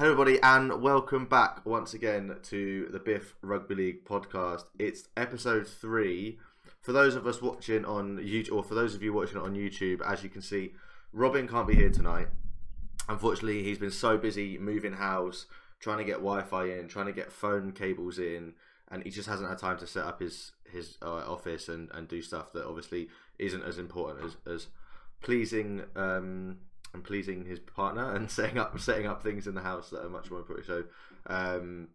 Hello, everybody, and welcome back once again to the Biff Rugby League podcast. It's episode three. For those of us watching on YouTube, or for those of you watching it on YouTube, as you can see, Robin can't be here tonight. Unfortunately, he's been so busy moving house, trying to get Wi-Fi in, trying to get phone cables in, and he just hasn't had time to set up his his uh, office and, and do stuff that obviously isn't as important as as pleasing um, and pleasing his partner and setting up setting up things in the house that are much more important. So um,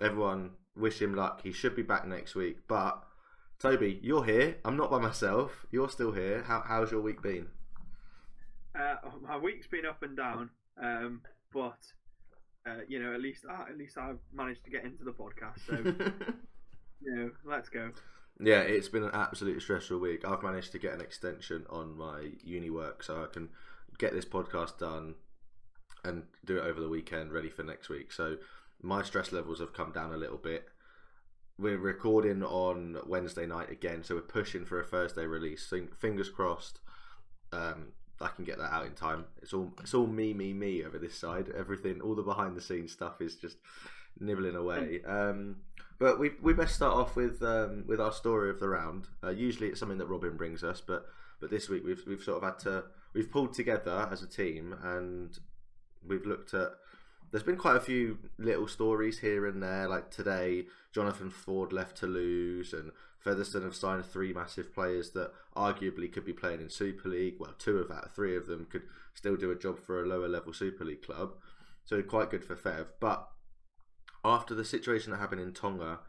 everyone wish him luck. He should be back next week. But Toby, you're here. I'm not by myself. You're still here. How, how's your week been? Uh, my week's been up and down, um, but uh, you know, at least uh, at least I've managed to get into the podcast. So you know, let's go. Yeah, it's been an absolutely stressful week. I've managed to get an extension on my uni work, so I can get this podcast done and do it over the weekend, ready for next week. So my stress levels have come down a little bit. We're recording on Wednesday night again, so we're pushing for a Thursday release. So fingers crossed, um, I can get that out in time. It's all it's all me, me, me over this side. Everything, all the behind the scenes stuff is just nibbling away. Um, but we we best start off with um, with our story of the round. Uh, usually it's something that Robin brings us, but but this week we've we've sort of had to we've pulled together as a team and we've looked at. There's been quite a few little stories here and there. Like today, Jonathan Ford left Toulouse, and Featherstone have signed three massive players that arguably could be playing in Super League. Well, two of that, three of them could still do a job for a lower level Super League club. So quite good for Fev. But after the situation that happened in Tonga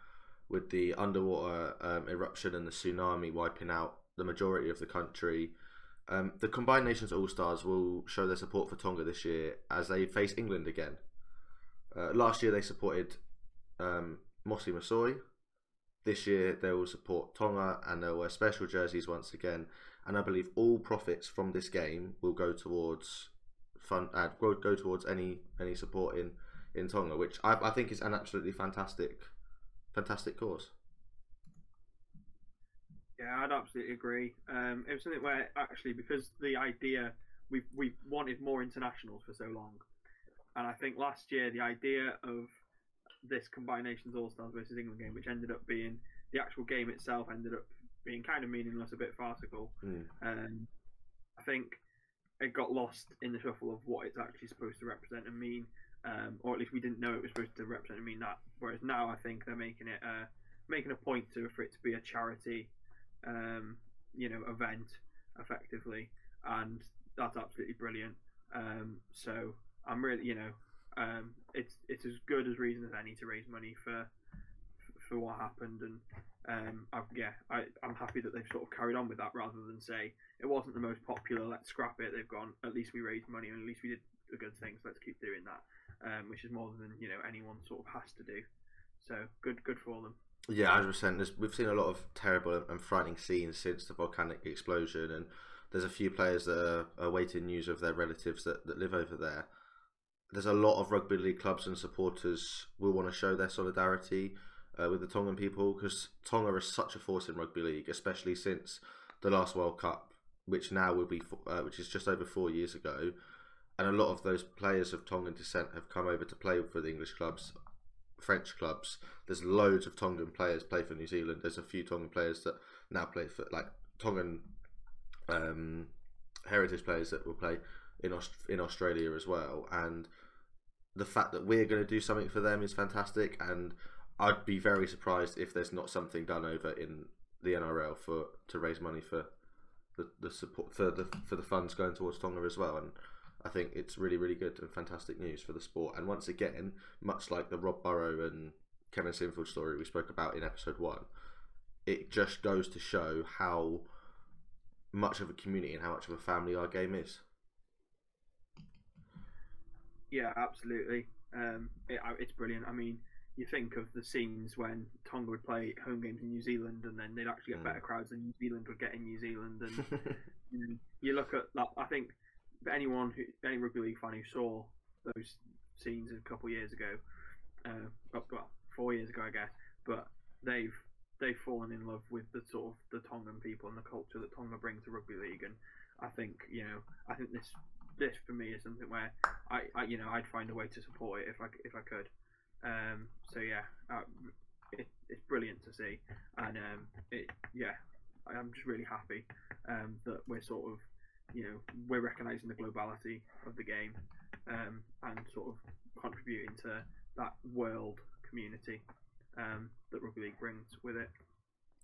with the underwater um, eruption and the tsunami wiping out the majority of the country, um, the Combined Nations All Stars will show their support for Tonga this year as they face England again. Uh, last year they supported um, Mose Masoe. This year they will support Tonga and they'll wear special jerseys once again. And I believe all profits from this game will go towards fund uh, go, go towards any any support in, in Tonga, which I, I think is an absolutely fantastic fantastic cause. Yeah, I'd absolutely agree. Um, it was something where actually because the idea we we wanted more internationals for so long, and I think last year the idea of this combined nations All Stars versus England game, which ended up being the actual game itself, ended up being kind of meaningless, a bit farcical. Mm. Um, I think it got lost in the shuffle of what it's actually supposed to represent and mean, um, or at least we didn't know it was supposed to represent and mean that. Whereas now I think they're making it uh, making a point to for it to be a charity um, you know, event effectively, and that's absolutely brilliant. Um, so I'm really, you know, um, it's it's as good as reason as any to raise money for for what happened, and um, I, yeah, I, I'm happy that they've sort of carried on with that rather than say it wasn't the most popular. Let's scrap it. They've gone. At least we raised money, and at least we did a good thing. So let's keep doing that, um, which is more than you know anyone sort of has to do. So good, good for them. Yeah, hundred percent. We've seen a lot of terrible and frightening scenes since the volcanic explosion, and there's a few players that are awaiting news of their relatives that, that live over there. There's a lot of rugby league clubs and supporters will want to show their solidarity uh, with the Tongan people because Tonga is such a force in rugby league, especially since the last World Cup, which now will be uh, which is just over four years ago, and a lot of those players of Tongan descent have come over to play for the English clubs French clubs. There's loads of Tongan players play for New Zealand. There's a few Tongan players that now play for like Tongan um, heritage players that will play in Aust- in Australia as well. And the fact that we're going to do something for them is fantastic. And I'd be very surprised if there's not something done over in the NRL for to raise money for the, the support for the for the funds going towards Tonga as well. And I think it's really, really good and fantastic news for the sport. And once again, much like the Rob Burrow and Kevin Sinfield story we spoke about in episode one, it just goes to show how much of a community and how much of a family our game is. Yeah, absolutely. Um, it, it's brilliant. I mean, you think of the scenes when Tonga would play home games in New Zealand, and then they'd actually get mm. better crowds than New Zealand would get in New Zealand. And you, you look at that. I think anyone who any rugby league fan who saw those scenes a couple of years ago, uh, well, four years ago, I guess, but they've they've fallen in love with the sort of the Tongan people and the culture that Tonga bring to rugby league, and I think you know I think this this for me is something where I, I you know I'd find a way to support it if I if I could. Um, so yeah, uh, it, it's brilliant to see, and um, it yeah, I'm just really happy um, that we're sort of you know we're recognising the globality of the game um, and sort of contributing to that world community um, that rugby league brings with it.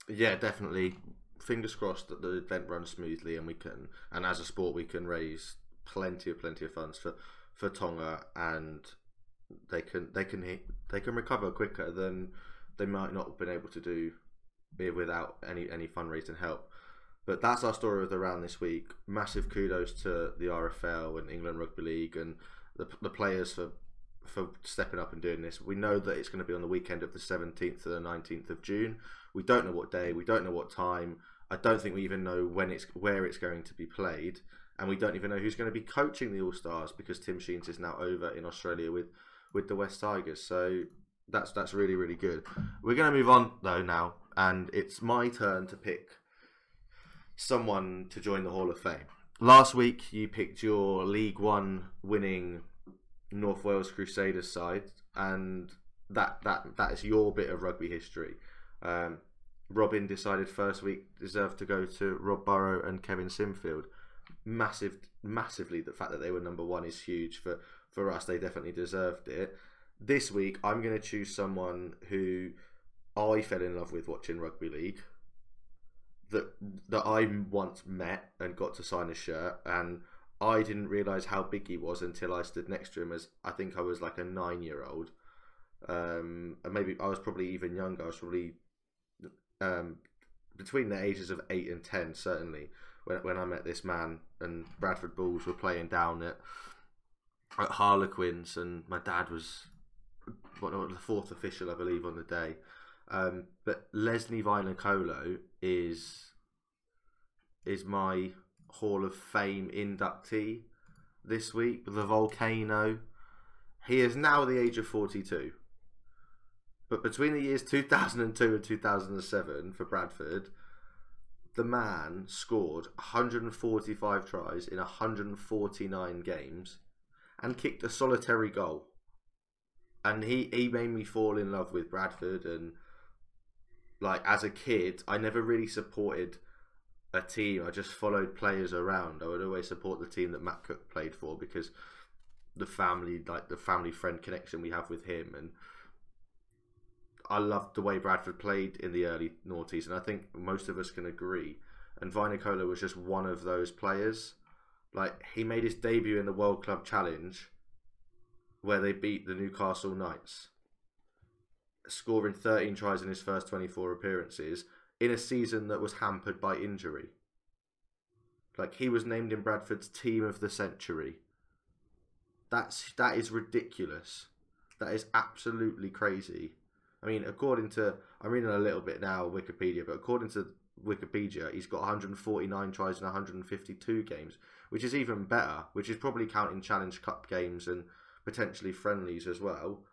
Yeah, definitely. Fingers crossed that the event runs smoothly and we can, and as a sport, we can raise plenty of plenty of funds for for Tonga and they can they can they can recover quicker than they might not have been able to do without any any fundraising help. But that's our story of the round this week. Massive kudos to the RFL and England Rugby League and the, the players for for stepping up and doing this. We know that it's going to be on the weekend of the 17th to the 19th of June. We don't know what day, we don't know what time. I don't think we even know when it's where it's going to be played, and we don't even know who's going to be coaching the All Stars because Tim Sheens is now over in Australia with with the West Tigers. So that's that's really really good. We're going to move on though now, and it's my turn to pick someone to join the Hall of Fame. Last week you picked your League One winning North Wales Crusaders side, and that that that is your bit of rugby history. Um, Robin decided first week deserved to go to Rob Burrow and Kevin Sinfield. Massive, massively, the fact that they were number one is huge for for us. They definitely deserved it. This week, I'm going to choose someone who I fell in love with watching rugby league. That that I once met and got to sign a shirt, and I didn't realize how big he was until I stood next to him. As I think I was like a nine year old, um, and maybe I was probably even younger. I was probably um, between the ages of eight and ten, certainly when when I met this man. And Bradford Bulls were playing down at at Harlequins, and my dad was what, the fourth official, I believe, on the day. Um, but Lesley Vainikolo is is my Hall of Fame inductee this week. The Volcano. He is now the age of forty-two. But between the years 2002 and 2007 for Bradford, the man scored 145 tries in 149 games and kicked a solitary goal. And he, he made me fall in love with Bradford. And like as a kid, I never really supported a team. I just followed players around. I would always support the team that Matt Cook played for because the family, like the family friend connection we have with him. And I loved the way Bradford played in the early noughties, and I think most of us can agree. And Vainikolo was just one of those players. Like he made his debut in the World Club Challenge, where they beat the Newcastle Knights, scoring 13 tries in his first 24 appearances in a season that was hampered by injury. Like he was named in Bradford's team of the century. That's that is ridiculous. That is absolutely crazy. I mean, according to I'm reading a little bit now Wikipedia, but according to Wikipedia, he's got 149 tries in 152 games, which is even better. Which is probably counting Challenge Cup games and potentially friendlies as well.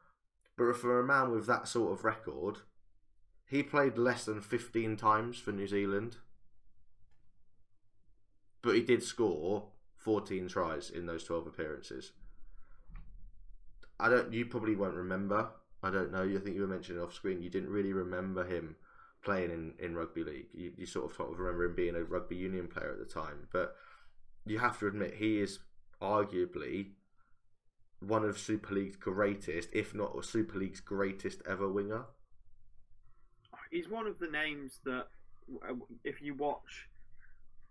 But for a man with that sort of record, he played less than 15 times for New Zealand, but he did score 14 tries in those 12 appearances. I don't. You probably won't remember I don't know. You think you were mentioning off screen. You didn't really remember him playing in, in rugby league. You, you sort of, sort of remember him being a rugby union player at the time. But you have to admit he is arguably one of Super League's greatest, if not Super League's greatest ever winger. He's one of the names that, if you watch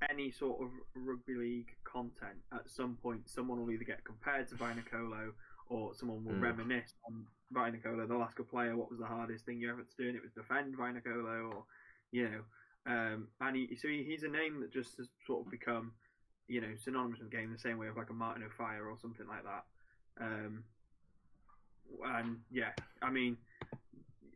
any sort of rugby league content, at some point someone will either get compared to Vainikolo or someone will mm. reminisce on Vainikolo, the Alaska player, what was the hardest thing you ever to do? And it was defend Vainikolo, or you know, um, and he, so he, he's a name that just has sort of become, you know, synonymous with the game the same way of like a Martin Offiah or something like that. Um, and yeah, I mean,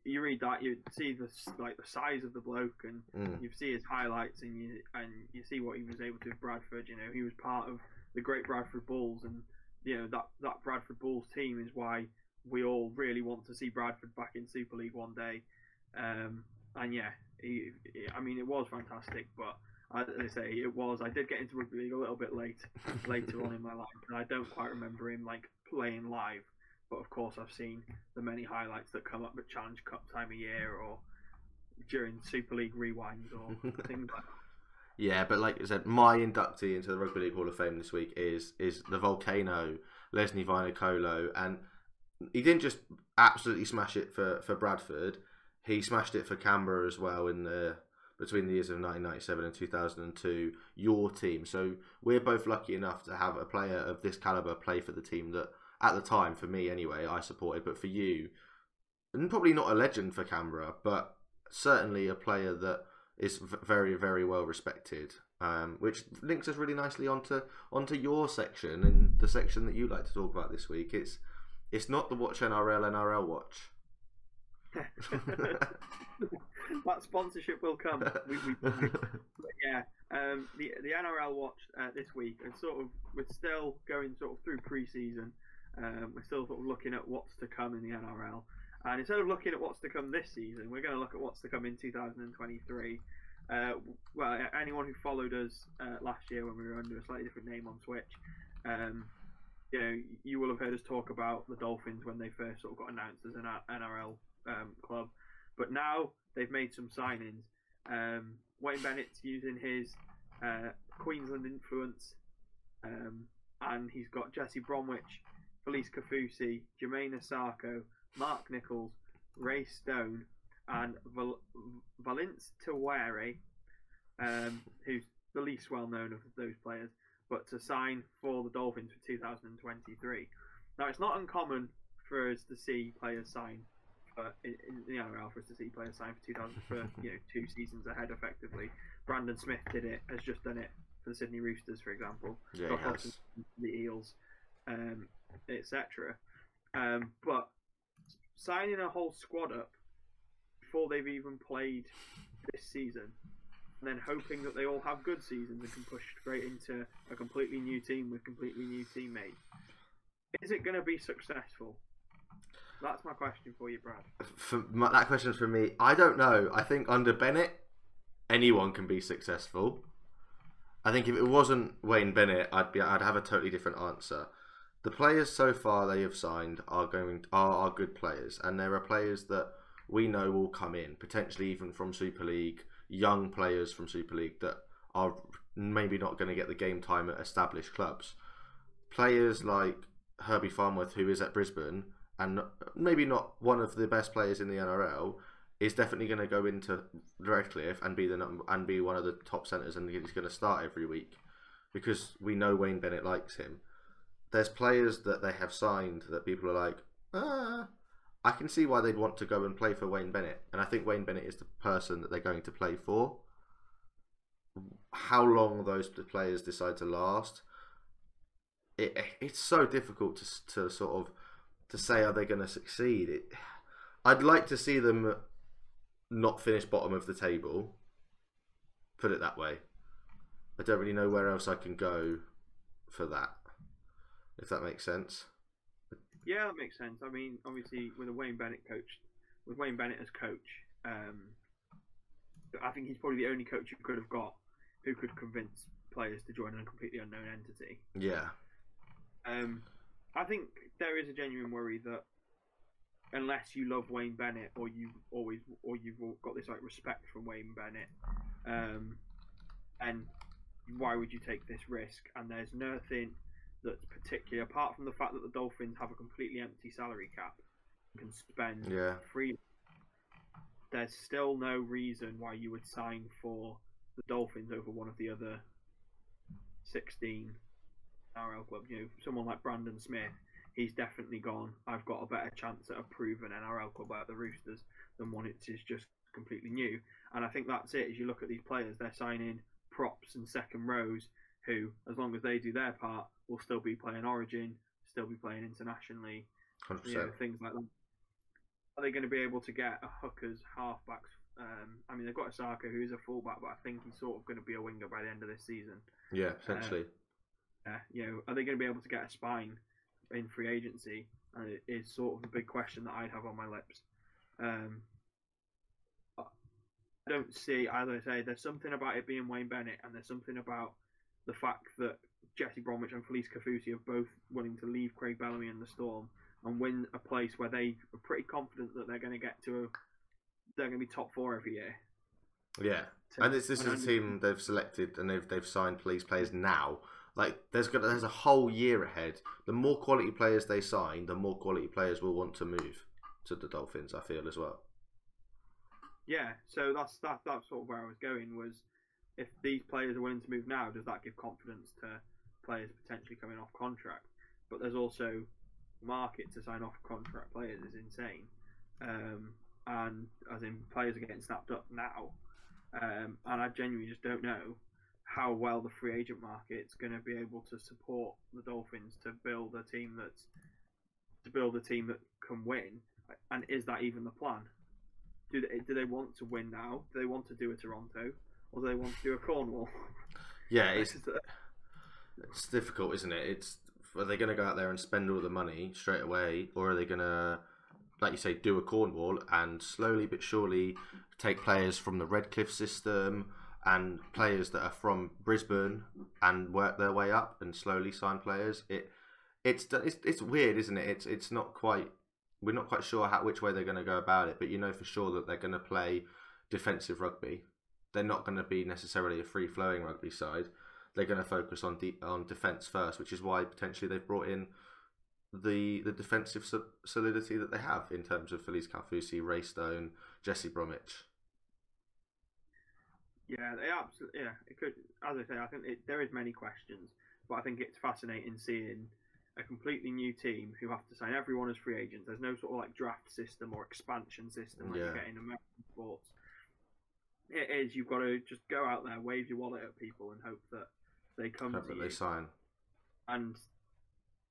you read that, you see the like the size of the bloke, and mm. you see his highlights, and you and you see what he was able to do with Bradford. You know, he was part of the great Bradford Bulls, and you know that that Bradford Bulls team is why we all really want to see Bradford back in Super League one day. Um, and yeah, he, he, I mean, it was fantastic, but I, as I say, it was. I did get into rugby league a little bit late, later on in my life, and I don't quite remember him like playing live. But of course, I've seen the many highlights that come up at Challenge Cup time of year or during Super League rewinds or things like that. Yeah, but like I said, my inductee into the Rugby League Hall of Fame this week is is the volcano Lesley Vainikolo, and he didn't just absolutely smash it for, for Bradford, he smashed it for Canberra as well in the between the years of 1997 and 2002. Your team, so we're both lucky enough to have a player of this caliber play for the team that at the time, for me anyway, I supported, but for you, and probably not a legend for Canberra, but certainly a player that is very, very well respected. Um, which links us really nicely onto onto your section and the section that you like to talk about this week. It's it's not the Watch NRL NRL Watch. that sponsorship will come. We, we, we, yeah, um, the the NRL watch uh, this week, and sort of we're still going sort of through pre-season. Um, we're still sort of looking at what's to come in the NRL, and instead of looking at what's to come this season, we're going to look at what's to come in 2023. Uh, well, anyone who followed us uh, last year when we were under a slightly different name on Switch, um, you know, you will have heard us talk about the Dolphins when they first sort of got announced as an NRL um, club, but now they've made some signings. Um, Wayne Bennett's using his uh, Queensland influence, um, and he's got Jesse Bromwich, Felise Kaufusi, Jamayne Isaako, Mark Nicholls, Ray Stone, and Val- Valynce Te Whare, um, who's the least well known of those players, but to sign for the Dolphins for 2023. Now, it's not uncommon for us to see players sign for in, in the NRL for us to see players sign for 2000 for you know two seasons ahead effectively. Brandon Smith did it, has just done it for the Sydney Roosters, for example. Yeah, Scott Hudson, the Eels, um, etc. Um, but signing a whole squad up before they've even played this season, and then hoping that they all have good seasons and can push straight into a completely new team with completely new teammates, is it going to be successful? That's my question for you, Brad. For my, that question's for me. I don't know. I think under Bennett, anyone can be successful. I think if it wasn't Wayne Bennett, I'd be I'd have a totally different answer. The players so far they have signed are going are, are good players, and there are players that we know will come in potentially even from Super League, young players from Super League that are maybe not going to get the game time at established clubs. Players like Herbie Farnworth, who is at Brisbane, and maybe not one of the best players in the NRL, is definitely going to go into Redcliffe and be the num- and be one of the top centres, and he's going to start every week because we know Wayne Bennett likes him. There's players that they have signed that people are like, ah, I can see why they'd want to go and play for Wayne Bennett, and I think Wayne Bennett is the person that they're going to play for. How long those players decide to last, it, it's so difficult to to sort of to say are they going to succeed. It, I'd like to see them not finish bottom of the table. Put it that way. I don't really know where else I can go for that. If that makes sense. Yeah, that makes sense. I mean, obviously, with a Wayne Bennett coach, with Wayne Bennett as coach, um, I think he's probably the only coach you could have got who could convince players to join a completely unknown entity. Yeah. Um, I think there is a genuine worry that unless you love Wayne Bennett or you've always or you've got this like respect for Wayne Bennett, um, and why would you take this risk? And there's nothing that's particular apart from the fact that the Dolphins have a completely empty salary cap, and can spend Yeah. freely. There's still no reason why you would sign for the Dolphins over one of the other 16 NRL clubs. You know, someone like Brandon Smith, he's definitely gone. I've got a better chance at a proven NRL club out the Roosters than one it is just completely new. And I think that's it. As you look at these players, they're signing props and second rows who, as long as they do their part, will still be playing Origin, still be playing internationally, you know, things like that. Are they going to be able to get a hookers, halfbacks? Um, I mean, they've got Isaako, who is a fullback, but I think he's sort of going to be a winger by the end of this season. Yeah, essentially. Uh, you know, are they going to be able to get a spine in free agency? Uh, is sort of the big question that I'd have on my lips. Um, I don't see, as I say, there's something about it being Wayne Bennett, and there's something about the fact that Jesse Bromwich and Felise Kaufusi are both willing to leave Craig Bellamy in the Storm and win a place where they are pretty confident that they're going to get to. A, they're going to be top four every year. Yeah, and this, this is a team they've selected and they've they've signed police players now. Like there's got there's a whole year ahead. The more quality players they sign, the more quality players will want to move to the Dolphins. I feel as well. Yeah, so that's that. That's sort of where I was going. Was if these players are willing to move now, does that give confidence to players potentially coming off contract? But there's also market to sign off contract players is insane, um, and as in players are getting snapped up now, um, and I genuinely just don't know how well the free agent market's going to be able to support the Dolphins to build a team that's to build a team that can win, and is that even the plan? do they, do they want to win now? Do they want to do a Toronto, or do they want to do a Cornwall? Yeah, it's This is the- it's difficult, isn't it? It's are they going to go out there and spend all the money straight away, or are they going to, like you say, do a Cornwall and slowly but surely take players from the Redcliffe system and players that are from Brisbane and work their way up and slowly sign players? It it's it's, it's weird, isn't it? It's it's not quite. We're not quite sure how which way they're going to go about it, but you know for sure that they're going to play defensive rugby. They're not going to be necessarily a free flowing rugby side they're going to focus on de- on defense first, which is why potentially they've brought in the the defensive solidity that they have in terms of Felise Kaufusi, Ray Stone, Jesse Bromwich. yeah, they absolutely. Yeah, it could. As I say, I think it, there is many questions, but I think it's fascinating seeing a completely new team who have to sign everyone as free agents. There's no sort of like draft system or expansion system like Yeah. you get in American sports. It is you've got to just go out there, wave your wallet at people, and hope that they come Hope to you. they sign. and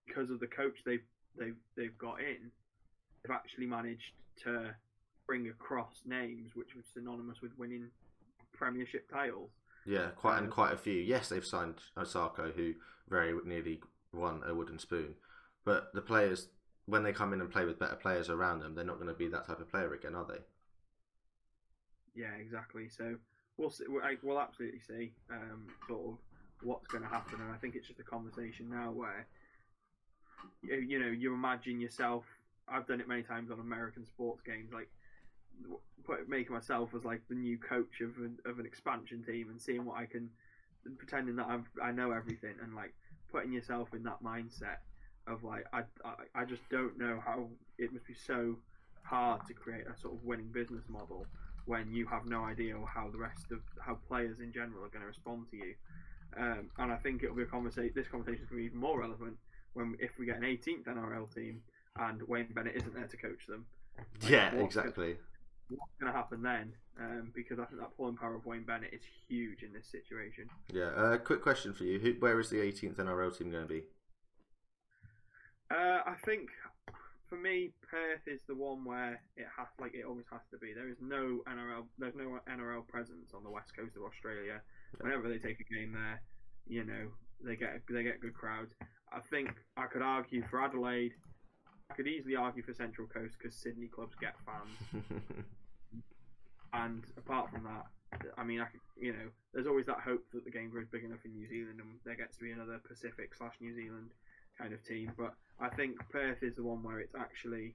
because of the coach they've they've they've got in, they've actually managed to bring across names which were synonymous with winning premiership titles. Yeah, quite and Um, quite a few. Yes, they've signed Isaako, who very nearly won a wooden spoon. But the players, when they come in and play with better players around them, they're not going to be that type of player again, are they? Yeah, exactly. So we'll see, we'll, we'll absolutely see um, sort of what's going to happen, and I think it's just a conversation now where you, you know you imagine yourself. I've done it many times on American sports games, like put, making myself as like the new coach of an, of an expansion team and seeing what I can, pretending that I've, I know everything, and like putting yourself in that mindset of like I, I I just don't know how it must be so hard to create a sort of winning business model when you have no idea how the rest of how players in general are going to respond to you. Um, and I think it'll be a conversation. This conversation is going to be even more relevant when if we get an 18th NRL team and Wayne Bennett isn't there to coach them. Like, yeah, what's gonna- exactly. what's going to happen then? Um, because I think that pulling power of Wayne Bennett is huge in this situation. Yeah. Uh, quick question for you: Who, Where is the 18th NRL team going to be? Uh, I think for me, Perth is the one where it has like it always has to be. There is no NRL, there's no NRL presence on the west coast of Australia. Whenever they take a game there, you know they get they get good crowds. I think I could argue for Adelaide. I could easily argue for Central Coast because Sydney clubs get fans. And apart from that, I mean, I could, you know, there's always that hope that the game grows big enough in New Zealand and there gets to be another Pacific slash New Zealand kind of team. But I think Perth is the one where it's actually,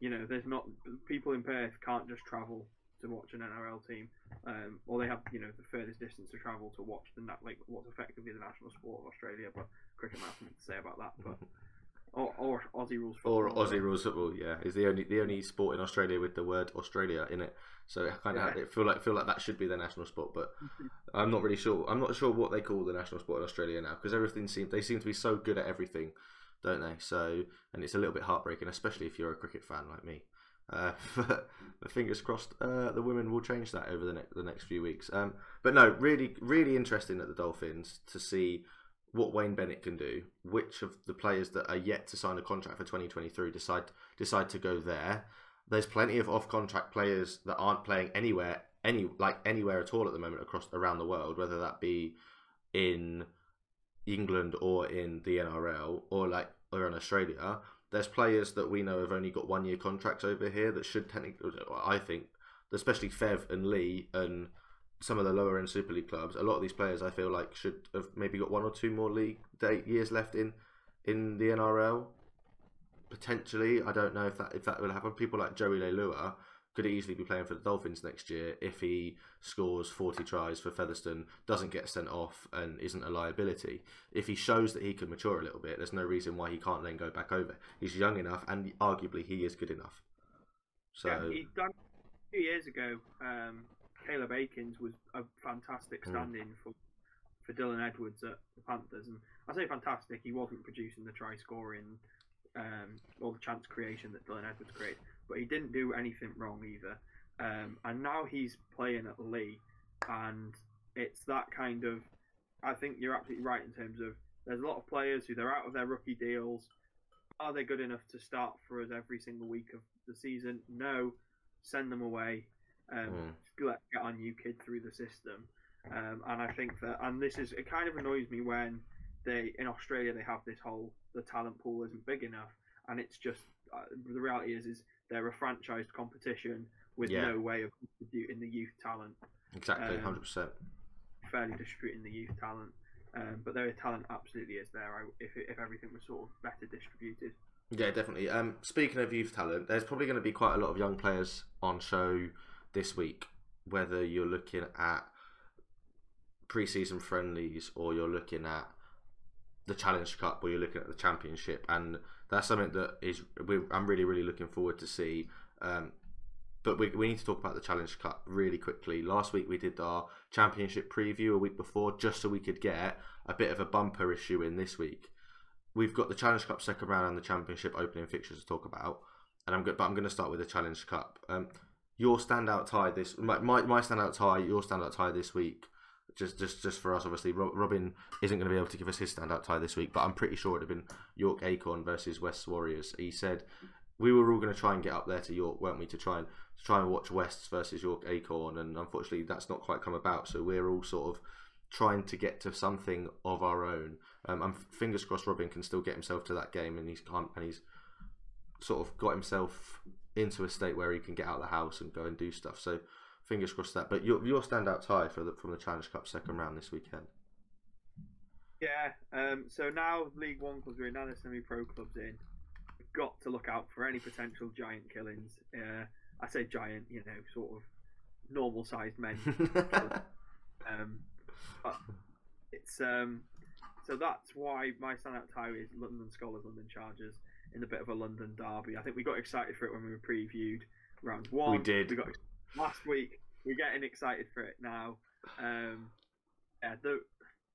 you know, there's not people in Perth can't just travel to watch an NRL team, um, or they have, you know, the furthest distance to travel to watch the like what's effectively the national sport of Australia. But cricket have something to say about that. But or, or Aussie rules football. or Aussie rules football. Yeah, is the only the only sport in Australia with the word Australia in it. So it kind of Yeah. it feel like feel like that should be the national sport, but I'm not really sure. I'm not sure what they call the national sport in Australia now because everything seems they seem to be so good at everything, don't they? So and it's a little bit heartbreaking, especially if you're a cricket fan like me. Uh, but, fingers crossed, uh, the women will change that over the next the next few weeks. Um, but no, really, really interesting at the Dolphins to see what Wayne Bennett can do. Which of the players that are yet to sign a contract for 2023 decide decide to go there? There's plenty of off contract players that aren't playing anywhere, any like anywhere at all at the moment across around the world, whether that be in England or in the NRL or like or in Australia. There's players that we know have only got one year contracts over here that should technically, I think, especially Fev and Leigh and some of the lower end Super League clubs. A lot of these players, I feel like, should have maybe got one or two more league years left in in the NRL. Potentially, I don't know if that if that will happen. People like Joey Leilua could easily be playing for the Dolphins next year if he scores 40 tries for Featherstone, doesn't get sent off, and isn't a liability. If he shows that he can mature a little bit, there's no reason why he can't then go back over. He's young enough, and arguably he is good enough. So Yeah, he done few years ago. Um, Caleb Aekins was a fantastic Hmm. stand-in for for Dylan Edwards at the Panthers, and I say fantastic. He wasn't producing the try scoring um, or the chance creation that Dylan Edwards created, but he didn't do anything wrong either. Um, and now he's playing at Leigh, and it's that kind of. I think you're absolutely right in terms of there's a lot of players who they're out of their rookie deals. Are they good enough to start for us every single week of the season? No. Send them away. Um, Let get our new kid through the system. Um, and I think that, and this is, it kind of annoys me when they in Australia they have this whole the talent pool isn't big enough, and it's just uh, the reality is is they're a franchised competition with Yeah. no way of distributing the youth talent, exactly, um, hundred percent. fairly distributing the youth talent. Um, but their talent absolutely is there if if everything was sort of better distributed. Yeah, definitely. Um, speaking of youth talent, there's probably going to be quite a lot of young players on show this week. Whether you're looking at pre-season friendlies or you're looking at the Challenge Cup or you're looking at the Championship, and that's something that is I'm really really looking forward to see. Um, but we, we need to talk about the Challenge Cup really quickly. Last week we did our Championship preview a week before, just so we could get a bit of a bumper issue in this week we've got the Challenge Cup second round and the Championship opening fixtures to talk about, and I'm good. But I'm going to start with the Challenge Cup. Um, your standout tie this my, my my standout tie, your standout tie this week. Just just just for us, obviously, Robin isn't going to be able to give us his standout tie this week, but I'm pretty sure it'd have been York Acorn versus West Warriors. He said we were all going to try and get up there to York, weren't we, to try and to try and watch Wests versus York Acorn, and unfortunately that's not quite come about. So we're all sort of trying to get to something of our own. Um, I'm fingers crossed Robin can still get himself to that game, and he's and he's sort of got himself into a state where he can get out of the house and go and do stuff. So fingers crossed that. But your your standout tie for the from the Challenge Cup second round this weekend. Yeah. Um, so now League One clubs are in, now there's semi-pro clubs in. We've got to look out for any potential giant killings. Uh, I say giant, you know, sort of normal-sized men. um, but it's um, so that's why my standout tie is London Skolars, London Chargers in a bit of a London derby. I think we got excited for it when we were previewed round one. We did. We got last week. We're getting excited for it now. Um, yeah, the,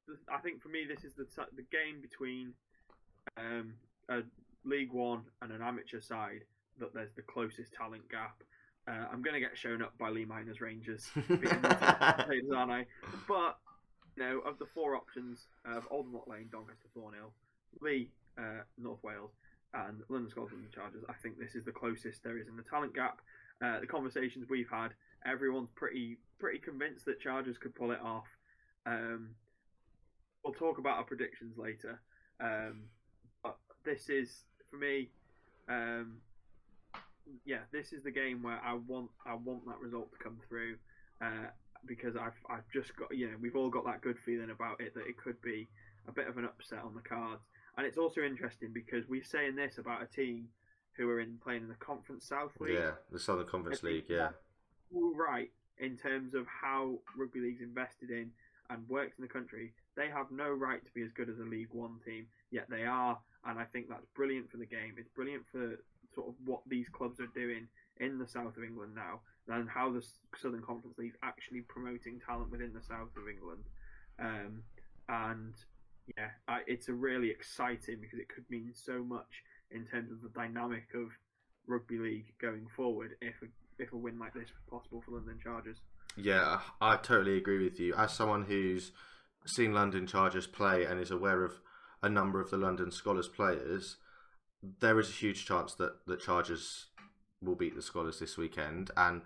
the, I think for me this is the the game between um, a League One and an amateur side that there's the closest talent gap. Uh, I'm going to get shown up by Leigh Miners Rangers, Northampton, aren't I? But know, of the four options of Oldham Lock Lane, Doncaster, Thornhill, Leigh, uh, North Wales, and London Scotland Chargers, I think this is the closest there is in the talent gap. Uh, the conversations we've had, everyone's pretty pretty convinced that Chargers could pull it off. Um, we'll talk about our predictions later. Um, but this is for me. Um, yeah, this is the game where I want I want that result to come through uh, because I've I've just got you know we've all got that good feeling about it that it could be a bit of an upset on the cards, and it's also interesting because we're saying this about a team who are in playing in the Conference South League. yeah, the Southern Conference League. Yeah, all right in terms of how rugby league's invested in and works in the country. They have no right to be as good as a League One team, yet they are, and I think that's brilliant for the game. It's brilliant for sort of what these clubs are doing in the south of England now, and how the Southern Conference League actually promoting talent within the south of England. Um, and yeah, I, it's a really exciting because it could mean so much in terms of the dynamic of rugby league going forward if a, if a win like this was possible for London Chargers. yeah, I totally agree with you. As someone who's seen London Chargers play and is aware of a number of the London Skolars players, there is a huge chance that the Chargers will beat the Skolars this weekend. And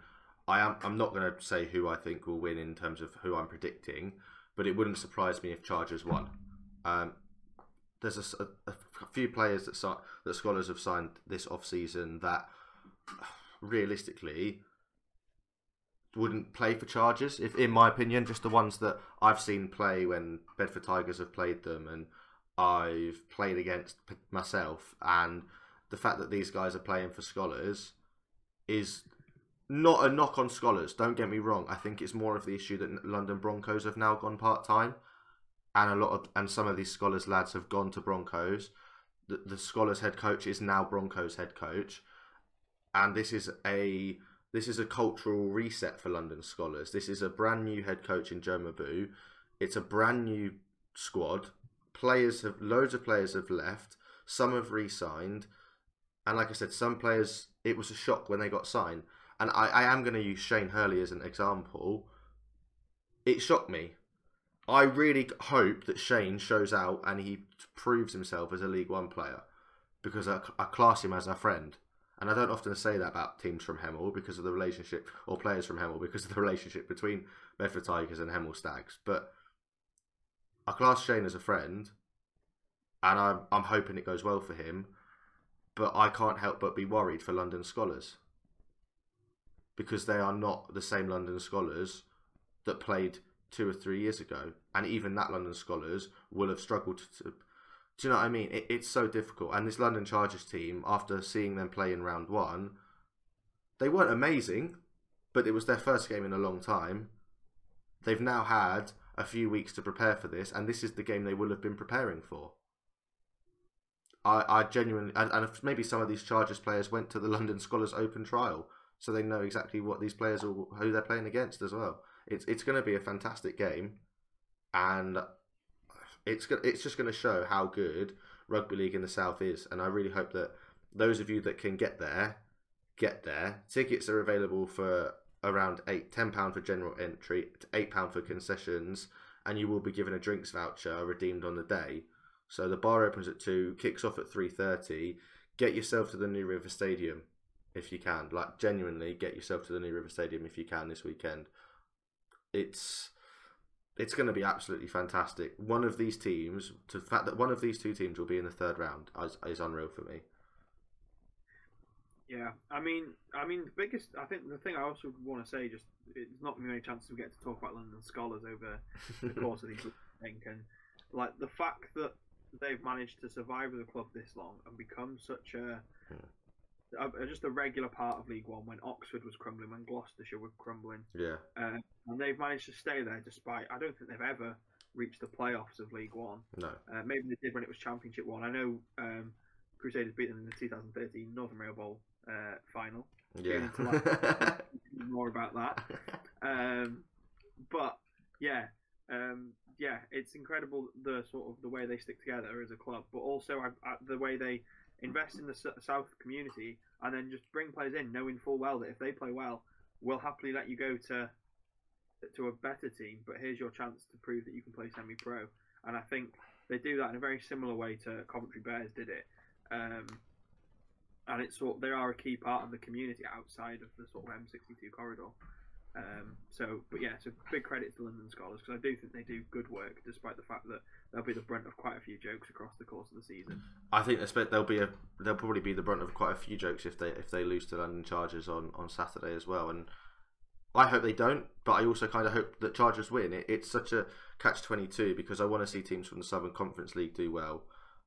I am I'm not going to say who I think will win in terms of who I'm predicting, but it wouldn't surprise me if Chargers won. Um, there's a a few players that si- that Skolars have signed this off season that realistically wouldn't play for Chargers, if in my opinion, just the ones that I've seen play when Bedford Tigers have played them, and I've played against myself, and the fact that these guys are playing for Skolars is not a knock on Skolars. Don't get me wrong. I think it's more of the issue that London Broncos have now gone part time, and a lot of and some of these Skolars lads have gone to Broncos. The, the Skolars head coach is now Broncos head coach, and this is a this is a cultural reset for London Skolars. This is a brand new head coach in Joe Mbu. It's a brand new squad. Players have loads of players have left. Some have re-signed, and like I said, some players it was a shock when they got signed. And I, I am going to use Shane Hurley as an example. It shocked me. I really hope that Shane shows out and he proves himself as a League One player because I, I class him as a friend. And I don't often say that about teams from Hemel because of the relationship, or players from Hemel because of the relationship between Bedford Tigers and Hemel Stags. But I class Shane as a friend, and I'm, I'm hoping it goes well for him. But I can't help but be worried for London Skolars because they are not the same London Skolars that played two or three years ago, and even that London Skolars will have struggled to do you know what I mean? It, it's so difficult. And this London Chargers team, after seeing them play in round one, they weren't amazing, but it was their first game in a long time. They've now had a few weeks to prepare for this, and this is the game they will have been preparing for. I, I genuinely, and, and maybe some of these Chargers players went to the London Skolars Open trial, so they know exactly what these players are, who they're playing against as well. It's it's going to be a fantastic game, and it's it's just going to show how good rugby league in the south is, and I really hope that those of you that can get there get there. Tickets are available for around eight ten pound for general entry, eight pound for concessions, and you will be given a drinks voucher redeemed on the day. So the bar opens at two, kicks off at three thirty. Get yourself to the New River Stadium if you can. Like genuinely, get yourself to the New River Stadium if you can this weekend. It's it's going to be absolutely fantastic. One of these teams, to the fact that one of these two teams will be in the third round, is, is unreal for me. Yeah, I mean, I mean, the biggest, I think the thing I also want to say, just it's not many chances we get to talk about London Skolars over the course of these, I think, and like the fact that they've managed to survive with the club this long and become such a, a just a regular part of League One when Oxford was crumbling, when Gloucestershire were crumbling, Yeah, uh, and they've managed to stay there despite. I don't think they've ever reached the playoffs of League One. no, Uh, maybe they did when it was Championship One. I know um, Crusaders beat them in the 2013 Northern Rail Bowl uh, final. yeah. like, More about that. Um, but yeah, um, yeah, it's incredible the sort of the way they stick together as a club, but also I, I, the way they invest in the South community and then just bring players in, knowing full well that if they play well, we'll happily let you go to to a better team. But here's your chance to prove that you can play semi-pro. And I think they do that in a very similar way to Coventry Bears did it. Um, and it's sort they are a key part of the community outside of the sort of M62 corridor. Um, so, but yeah, so big credit to London Skolars because I do think they do good work, despite the fact that they'll be the brunt of quite a few jokes across the course of the season. I think there'll be a they'll probably be the brunt of quite a few jokes if they if they lose to London Chargers on, on Saturday as well. And I hope they don't, but I also kind of hope that Chargers win. It, it's such a catch twenty two because I want to see teams from the Southern Conference League do well.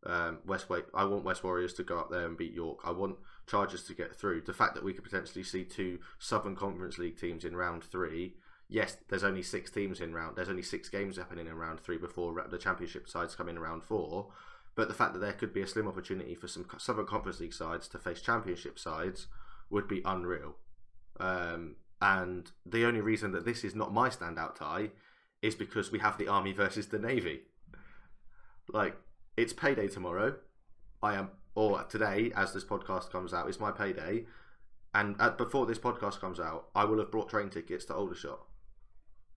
Um, West I want West Warriors to go up there and beat York. I want Chargers to get through. The fact that we could potentially see two Southern Conference League teams in round three. Yes, there's only six teams in round. There's only six games happening in round three before the championship sides come in round four. But the fact that there could be a slim opportunity for some Southern Conference League sides to face championship sides would be unreal. Um, and the only reason that this is not my standout tie is because we have the Army versus the Navy. Like, it's payday tomorrow. I am, or today, as this podcast comes out, it's my payday. And uh, before this podcast comes out, I will have brought train tickets to Aldershot.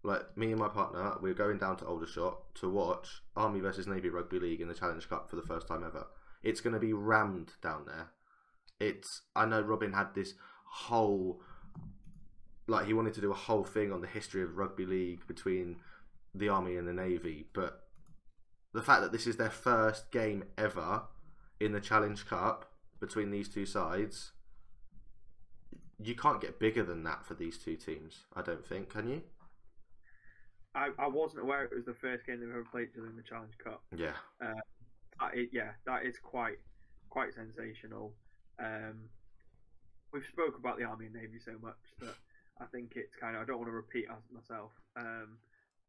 Like me and my partner, we're going down to Aldershot to watch Army versus Navy Rugby League in the Challenge Cup for the first time ever. It's going to be rammed down there. It's I know Robin had this whole like he wanted to do a whole thing on the history of rugby league between the army and the navy, but the fact that this is their first game ever in the Challenge Cup between these two sides, you can't get bigger than that for these two teams. I don't think. Can you? I, I wasn't aware it was the first game they've ever played in the Challenge Cup. Yeah. Uh, That is, yeah, that is quite quite sensational. Um, we've spoke about the Army and Navy so much that I think it's kind of I don't want to repeat myself. Um,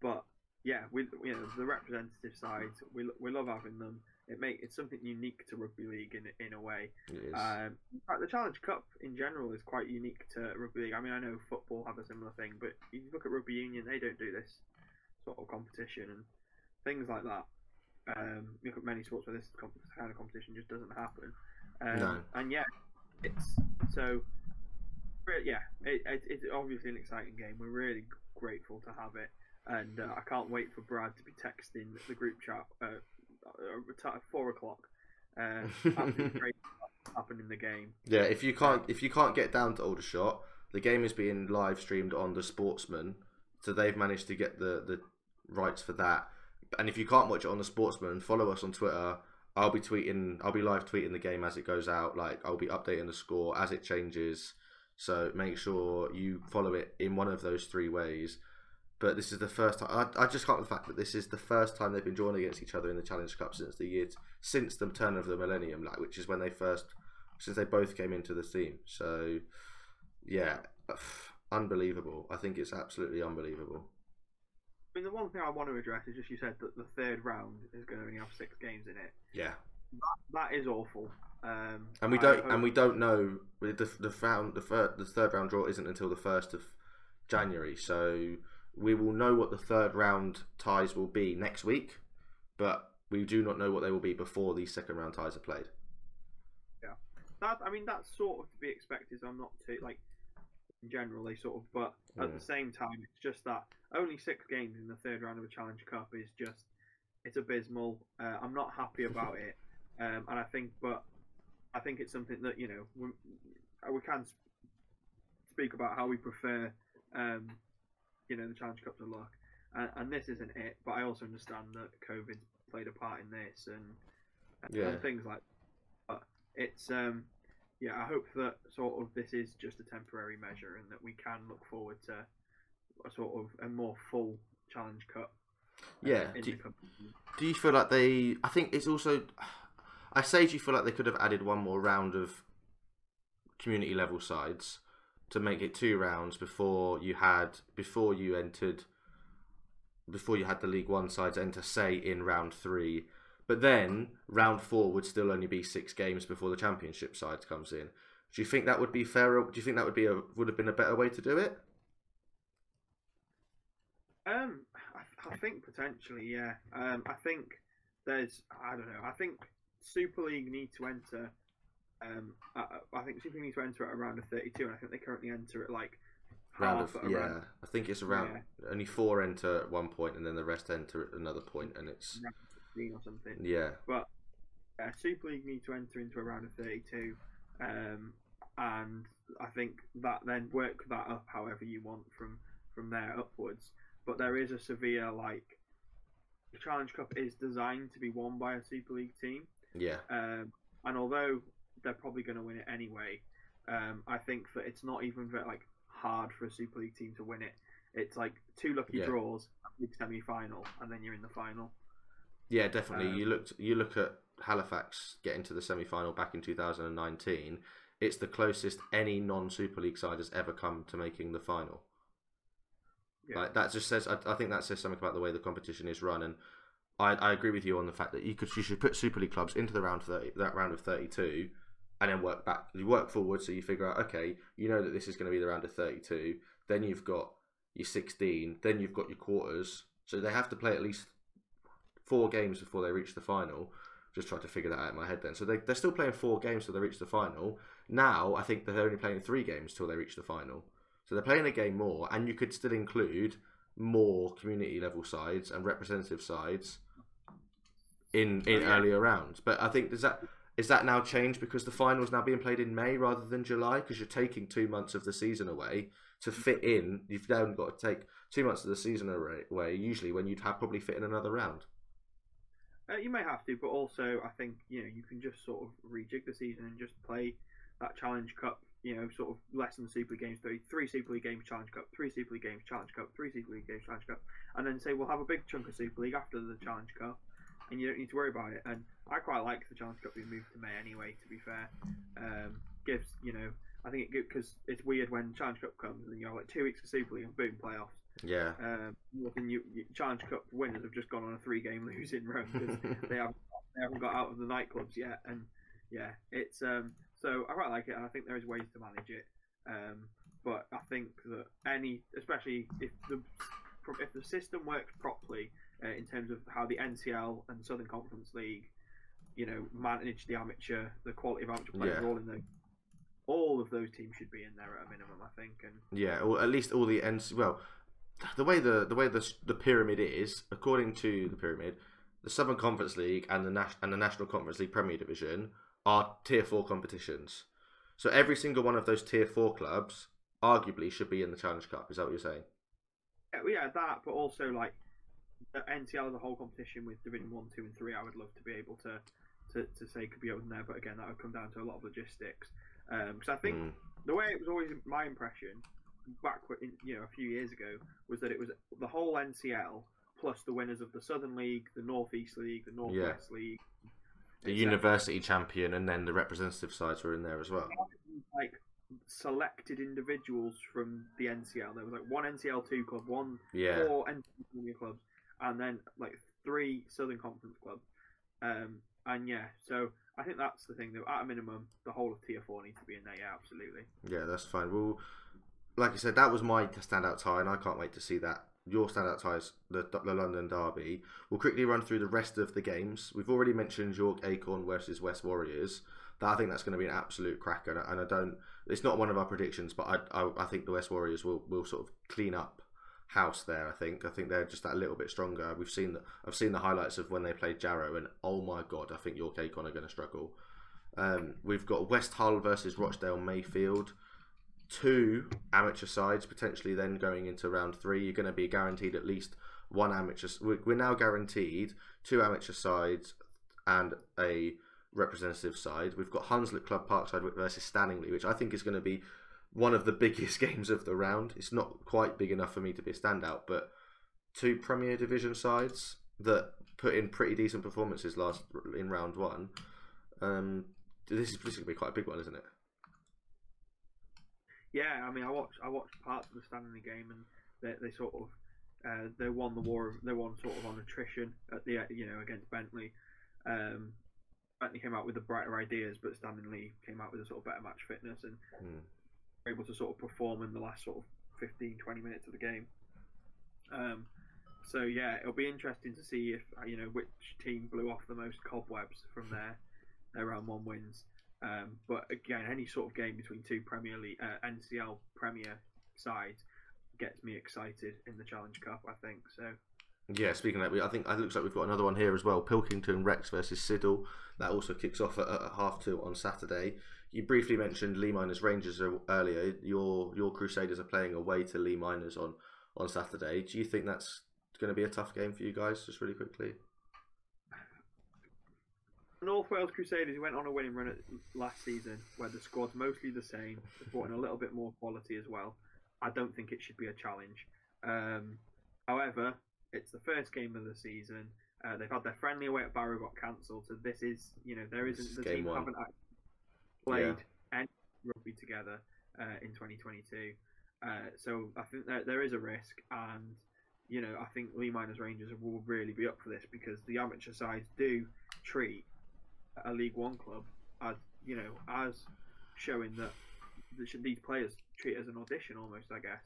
but yeah, we you know the representative side we we love having them. It make it's something unique to rugby league in in a way. It is. Um, in fact, the Challenge Cup in general is quite unique to rugby league. I mean, I know football have a similar thing, but you look at rugby union, they don't do this sort of competition and things like that. Um, you look at many sports where this kind of competition just doesn't happen. Um, No. And yeah, it's so. Yeah, it, it, it's obviously an exciting game. We're really grateful to have it, and uh, I can't wait for Brad to be texting the group chat uh, uh, at four o'clock. Uh, great happened in the game. Yeah, if you can't if you can't get down to Aldershot, the game is being live streamed on the Sportsman, so they've managed to get the the rights for that. And if you can't watch it on the Sportsman, follow us on Twitter. I'll be tweeting, I'll be live tweeting the game as it goes out. Like I'll be updating the score as it changes. So make sure you follow it in one of those three ways. But this is the first time. I, I just can't the fact that this is the first time they've been drawn against each other in the Challenge Cup since the year since the turn of the millennium, like which is when they first since they both came into the team. So yeah, unbelievable. I think it's absolutely unbelievable. I mean, the one thing I want to address is just you said that the third round is going to only have six games in it. Yeah, That, That is awful. Um, and we don't and we don't know the the round the third the third round draw isn't until the first of January. So we will know what the third round ties will be next week, but we do not know what they will be before these second round ties are played. Yeah, that. I mean, that's sort of to be expected. I'm not too like in general they sort of, but at Mm. the same time, it's just that only six games in the third round of a Challenge Cup is just it's abysmal. Uh, I'm not happy about it, um, and I think, but I think it's something that you know we, we can speak about how we prefer, um, you know, the Challenge Cup to look, and, and this isn't it. But I also understand that COVID played a part in this and, and Yeah. things like. But it's um, yeah, I hope that sort of this is just a temporary measure and that we can look forward to a sort of a more full Challenge Cup. uh, Yeah, do- coming Do you feel like they? I think it's also. I say, do you feel like they could have added one more round of community level sides to make it two rounds before you had before you entered before you had the League One sides enter, say in round three, but then round four would still only be six games before the Championship sides comes in. Do you think that would be fairer? Do you think that would be a would have been a better way to do it? Um, I, I think potentially, yeah. Um, I think there's, I don't know. I think Super League need to enter. Um, I, I think Super League need to enter at around a 32, and I think they currently enter at like Round half of yeah, around I think it's around only four enter at one point, and then the rest enter at another point, and it's 16 or something. yeah. But uh, Super League need to enter into a round of 32, um, and I think that then work that up however you want from from there upwards. But there is a severe like the Challenge Cup is designed to be won by a Super League team, Yeah, um, and although they're probably going to win it anyway, um, I think that it's not even very, like hard for a Super League team to win it. It's like two lucky Yeah. draws, a big semi-final, and then you're in the final. Yeah, definitely. Um, you looked, you look at Halifax getting to the semi final back in 2019. It's the closest any non Super League side has ever come to making the final. Yeah. Like that just says, I, I think that says something about the way the competition is run, and I, I agree with you on the fact that you could, you should put Super League clubs into the round thirty, that round of thirty-two, and then work back. You work forward, so you figure out, okay, you know that this is going to be the round of thirty-two. Then you've got your sixteen. Then you've got your quarters. So they have to play at least four games before they reach the final. Just trying to figure that out in my head then. So they, they're still playing four games till they reach the final. Now, I think they're only playing three games till they reach the final. So they're playing a game more, and you could still include more community level sides and representative sides in in yeah. earlier rounds. But I think does that is that now changed because the finals now being played in May rather than July because you're taking two months of the season away to fit in. You've now got to take two months of the season away- away. Usually, when you'd have probably fit in another round. Uh, you may have to, but also I think you know you can just sort of rejig the season and just play that Challenge Cup you know, sort of less than Super League games, three, three Super League games, Challenge Cup, three Super League games, Challenge Cup, three Super League games, Challenge Cup, and then say we'll have a big chunk of Super League after the Challenge Cup, and you don't need to worry about it. And I quite like the Challenge Cup being moved to May anyway. To be fair, um, gives you know, I think it because it's weird when Challenge Cup comes and you have like two weeks of Super League and boom playoffs. Yeah. Um, you, you, Challenge Cup winners have just gone on a three-game losing run because they haven't they haven't got out of the nightclubs yet, and yeah, it's um. So I quite like it, and I think there is ways to manage it. Um, but I think that any, especially if the if the system works properly uh, in terms of how the NCL and Southern Conference League, you know, manage the amateur, the quality of amateur players Yeah. all in the, all of those teams should be in there at a minimum, I think. And Yeah, or at least all the ends. Well, the way the the way the the pyramid is, according to the pyramid, the Southern Conference League and the Nas- and the National Conference League Premier Division are tier four competitions. So every single one of those tier four clubs arguably should be in the Challenge Cup. Is that what you're saying? yeah, well, yeah, that, but also like the NCL as a whole competition with Division One, Two, and Three. I would love to be able to to, to say could be open there, but again, that would come down to a lot of logistics. Because I think Mm. the way it was always my impression back in, you know a few years ago was that it was the whole NCL plus the winners of the Southern League, the Northeast League, the Northwest League, The university champion and then the representative sides were in there as well. like selected individuals from the NCL. There was like one NCL two club, one Yeah. four NCL clubs, and then like three Southern Conference clubs. Um, and yeah, so I think that's the thing. Though, at a minimum, the whole of Tier Four needs to be in there. Yeah, absolutely. Yeah, that's fine. Well, like I said, that was my standout tie, and I can't wait to see that. Your standout tie is the, the London Derby. We'll quickly run through the rest of the games. We've already mentioned York Acorn versus West Warriors. That I think that's going to be an absolute cracker, and I- don't. It's not one of our predictions, but I, I, I think the West Warriors will, will sort of clean up house there. I think. I think they're just that little bit stronger. We've seen the, I've seen the highlights of when they played Jarrow, and oh my god, I think York Acorn are going to struggle. Um, we've got West Hull versus Rochdale Mayfield two amateur sides potentially then going into round three you're going to be guaranteed at least one amateur we- we're now guaranteed two amateur sides and a representative side. We've got hunslet club parkside versus stanningley which i think is going to be one of the biggest games of the round. It's not quite big enough for me to be a standout but two premier division sides that put in pretty decent performances last in round one um, this is, this is going to be quite a big one isn't it Yeah, I mean, I watched I watched parts of the Stanningley game, and they, they sort of uh, they won the war. Of, they won sort of on attrition at the you know against Bentley. Um, Bentley came out with the brighter ideas, but Stanningley came out with a sort of better match fitness and Hmm. were able to sort of perform in the last sort of 15, 20 minutes of the game. Um, so yeah, it'll be interesting to see if uh, you know which team blew off the most cobwebs from their their round one wins. Um, but again, any sort of game between two Premier League, uh, NCL Premier sides gets me excited in the Challenge Cup. I think so. Yeah, speaking of that, I think it looks like we've got another one here as well. Pilkington Recs versus Siddal. That also kicks off at, at half two on Saturday. You briefly mentioned Leigh Miners Rangers er- earlier. Your your Crusaders are playing away to Leigh Miners on, on Saturday. Do you think that's going to be a tough game for you guys? Just really quickly. North Wales Crusaders went on a winning run at last season, where the squad's mostly the same, brought in a little bit more quality as well. I don't think it should be a challenge. Um, however, it's the first game of the season. Uh, they've had their friendly away at Barrow got cancelled, so this is you know there isn't is the team one. haven't actually played any rugby together uh, in 2022. Uh, so I think that there is a risk, and you know I think Leigh Miners Rangers will really be up for this because the amateur sides do treat a League One club as you know as showing that these players treat it as an audition almost, I guess,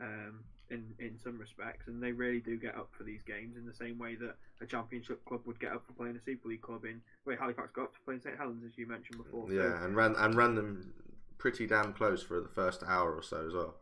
um, in in some respects, and they really do get up for these games in the same way that a Championship club would get up for playing a Super League club in. Wait, Halifax got up to playing St Helens as you mentioned before. so- Yeah, and ran and ran them pretty damn close for the first hour or so as well.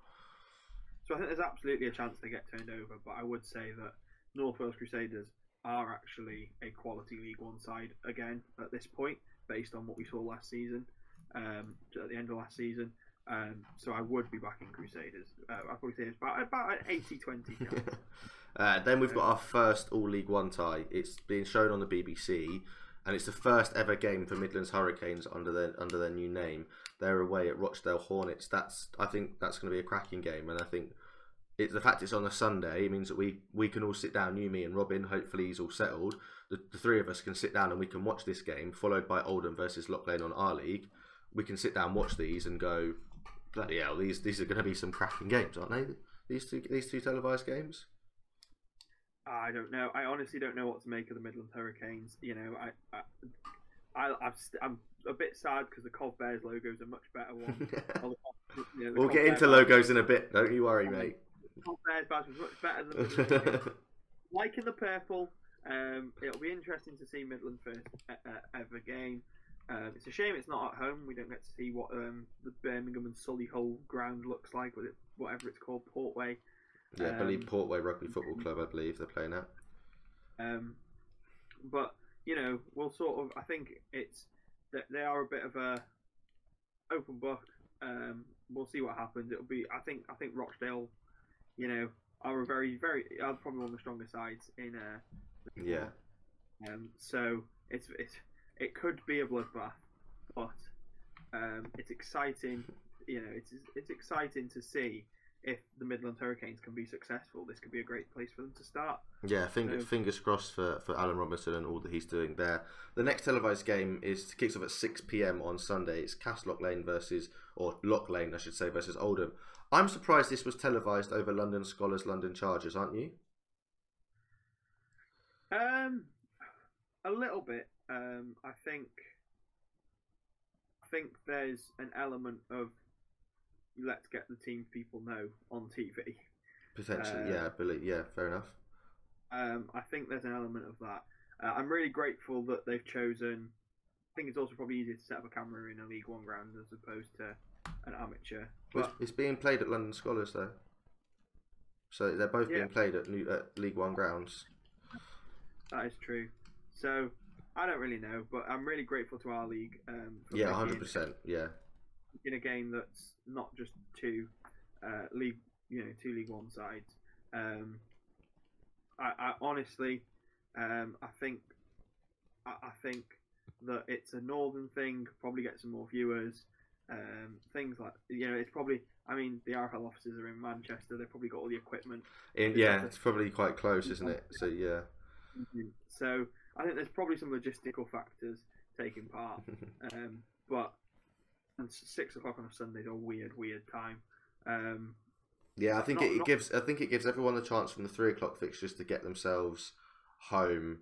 So I think there's absolutely a chance they get turned over, but I would say that North Wales Crusaders are actually a quality League One side again at this point, based on what we saw last season, um, at the end of last season. Um, so I would be backing Crusaders. Uh, I'd probably say it's about, about an 80-20 uh, then we've got our first All League One tie. It's being shown on the BBC, and it's the first ever game for Midlands Hurricanes under their under their new name. They're away at Rochdale Hornets. That's I think that's going to be a cracking game, and I think it, the fact it's on a Sunday means that we we can all sit down. You, me, and Robin. Hopefully, he's all settled. The, the three of us can sit down and we can watch this game, followed by Oldham versus Lock Lane on our league. We can sit down, watch these, and go, bloody hell, these these are going to be some cracking games, aren't they? These two these two televised games. I don't know. I honestly don't know what to make of the Midland Hurricanes. You know, I, I, I st- I'm a bit sad because the Cov Bears logo is a much better one. You know, we'll Cov get Bear into logos in a bit. Don't you worry, mate. The Cov Bears badge was much better than the liking the purple. Um, it'll be interesting to see Midland first uh, uh, ever game. Um, it's a shame it's not at home. We don't get to see what um, the Birmingham and Solihull ground looks like, with it, whatever it's called, Portway. Yeah, I believe Um, Portway Rugby Football Club. I believe they're playing at. Um, but you know, we'll sort of. I think it's that they are a bit of a open book. Um, we'll see what happens. It'll be. I think. I think Rochdale, you know, are a very, very. Are probably one of the stronger sides in. Uh, Yeah. Um, so it's it's it could be a bloodbath, but um, it's exciting. You know, it's it's exciting to see if the Midland Hurricanes can be successful. This could be a great place for them to start. Yeah, finger, So- fingers crossed for, for Alan Robinson and all that he's doing there. The next televised game is kicks off at six pm on Sunday. It's Castlock Lane versus or Lock Lane, I should say, versus Oldham. I'm surprised this was televised over London Skolars, London Chargers, aren't you? Um, a little bit. Um, I think. I think there's an element of let's get the team people know on TV. Potentially, Uh, yeah, I believe. Yeah, fair enough. Um, I think there's an element of that. Uh, I'm really grateful that they've chosen. I think it's also probably easier to set up a camera in a League One ground as opposed to an amateur. But it's, it's being played at London Skolars though, so they're both Yeah. being played at, New, at League One grounds. that is true. So I don't really know, but I'm really grateful to our league. Um, for Yeah, hundred percent. Yeah, in a game that's not just two uh, league, you know, two League One sides. Um, I, I honestly, um, I think, I, I think that it's a northern thing. Probably get some more viewers. Um, things like you know, it's probably. I mean, the RFL offices are in Manchester. They've probably got all the equipment. In, yeah, it's probably quite close, isn't it? So yeah, So I think there's probably some logistical factors taking part. Um, but and six o'clock on a Sunday is a weird, weird time. Um, Yeah, I think Not- it, it not- gives I think it gives everyone the chance from the three o'clock fixtures to get themselves home,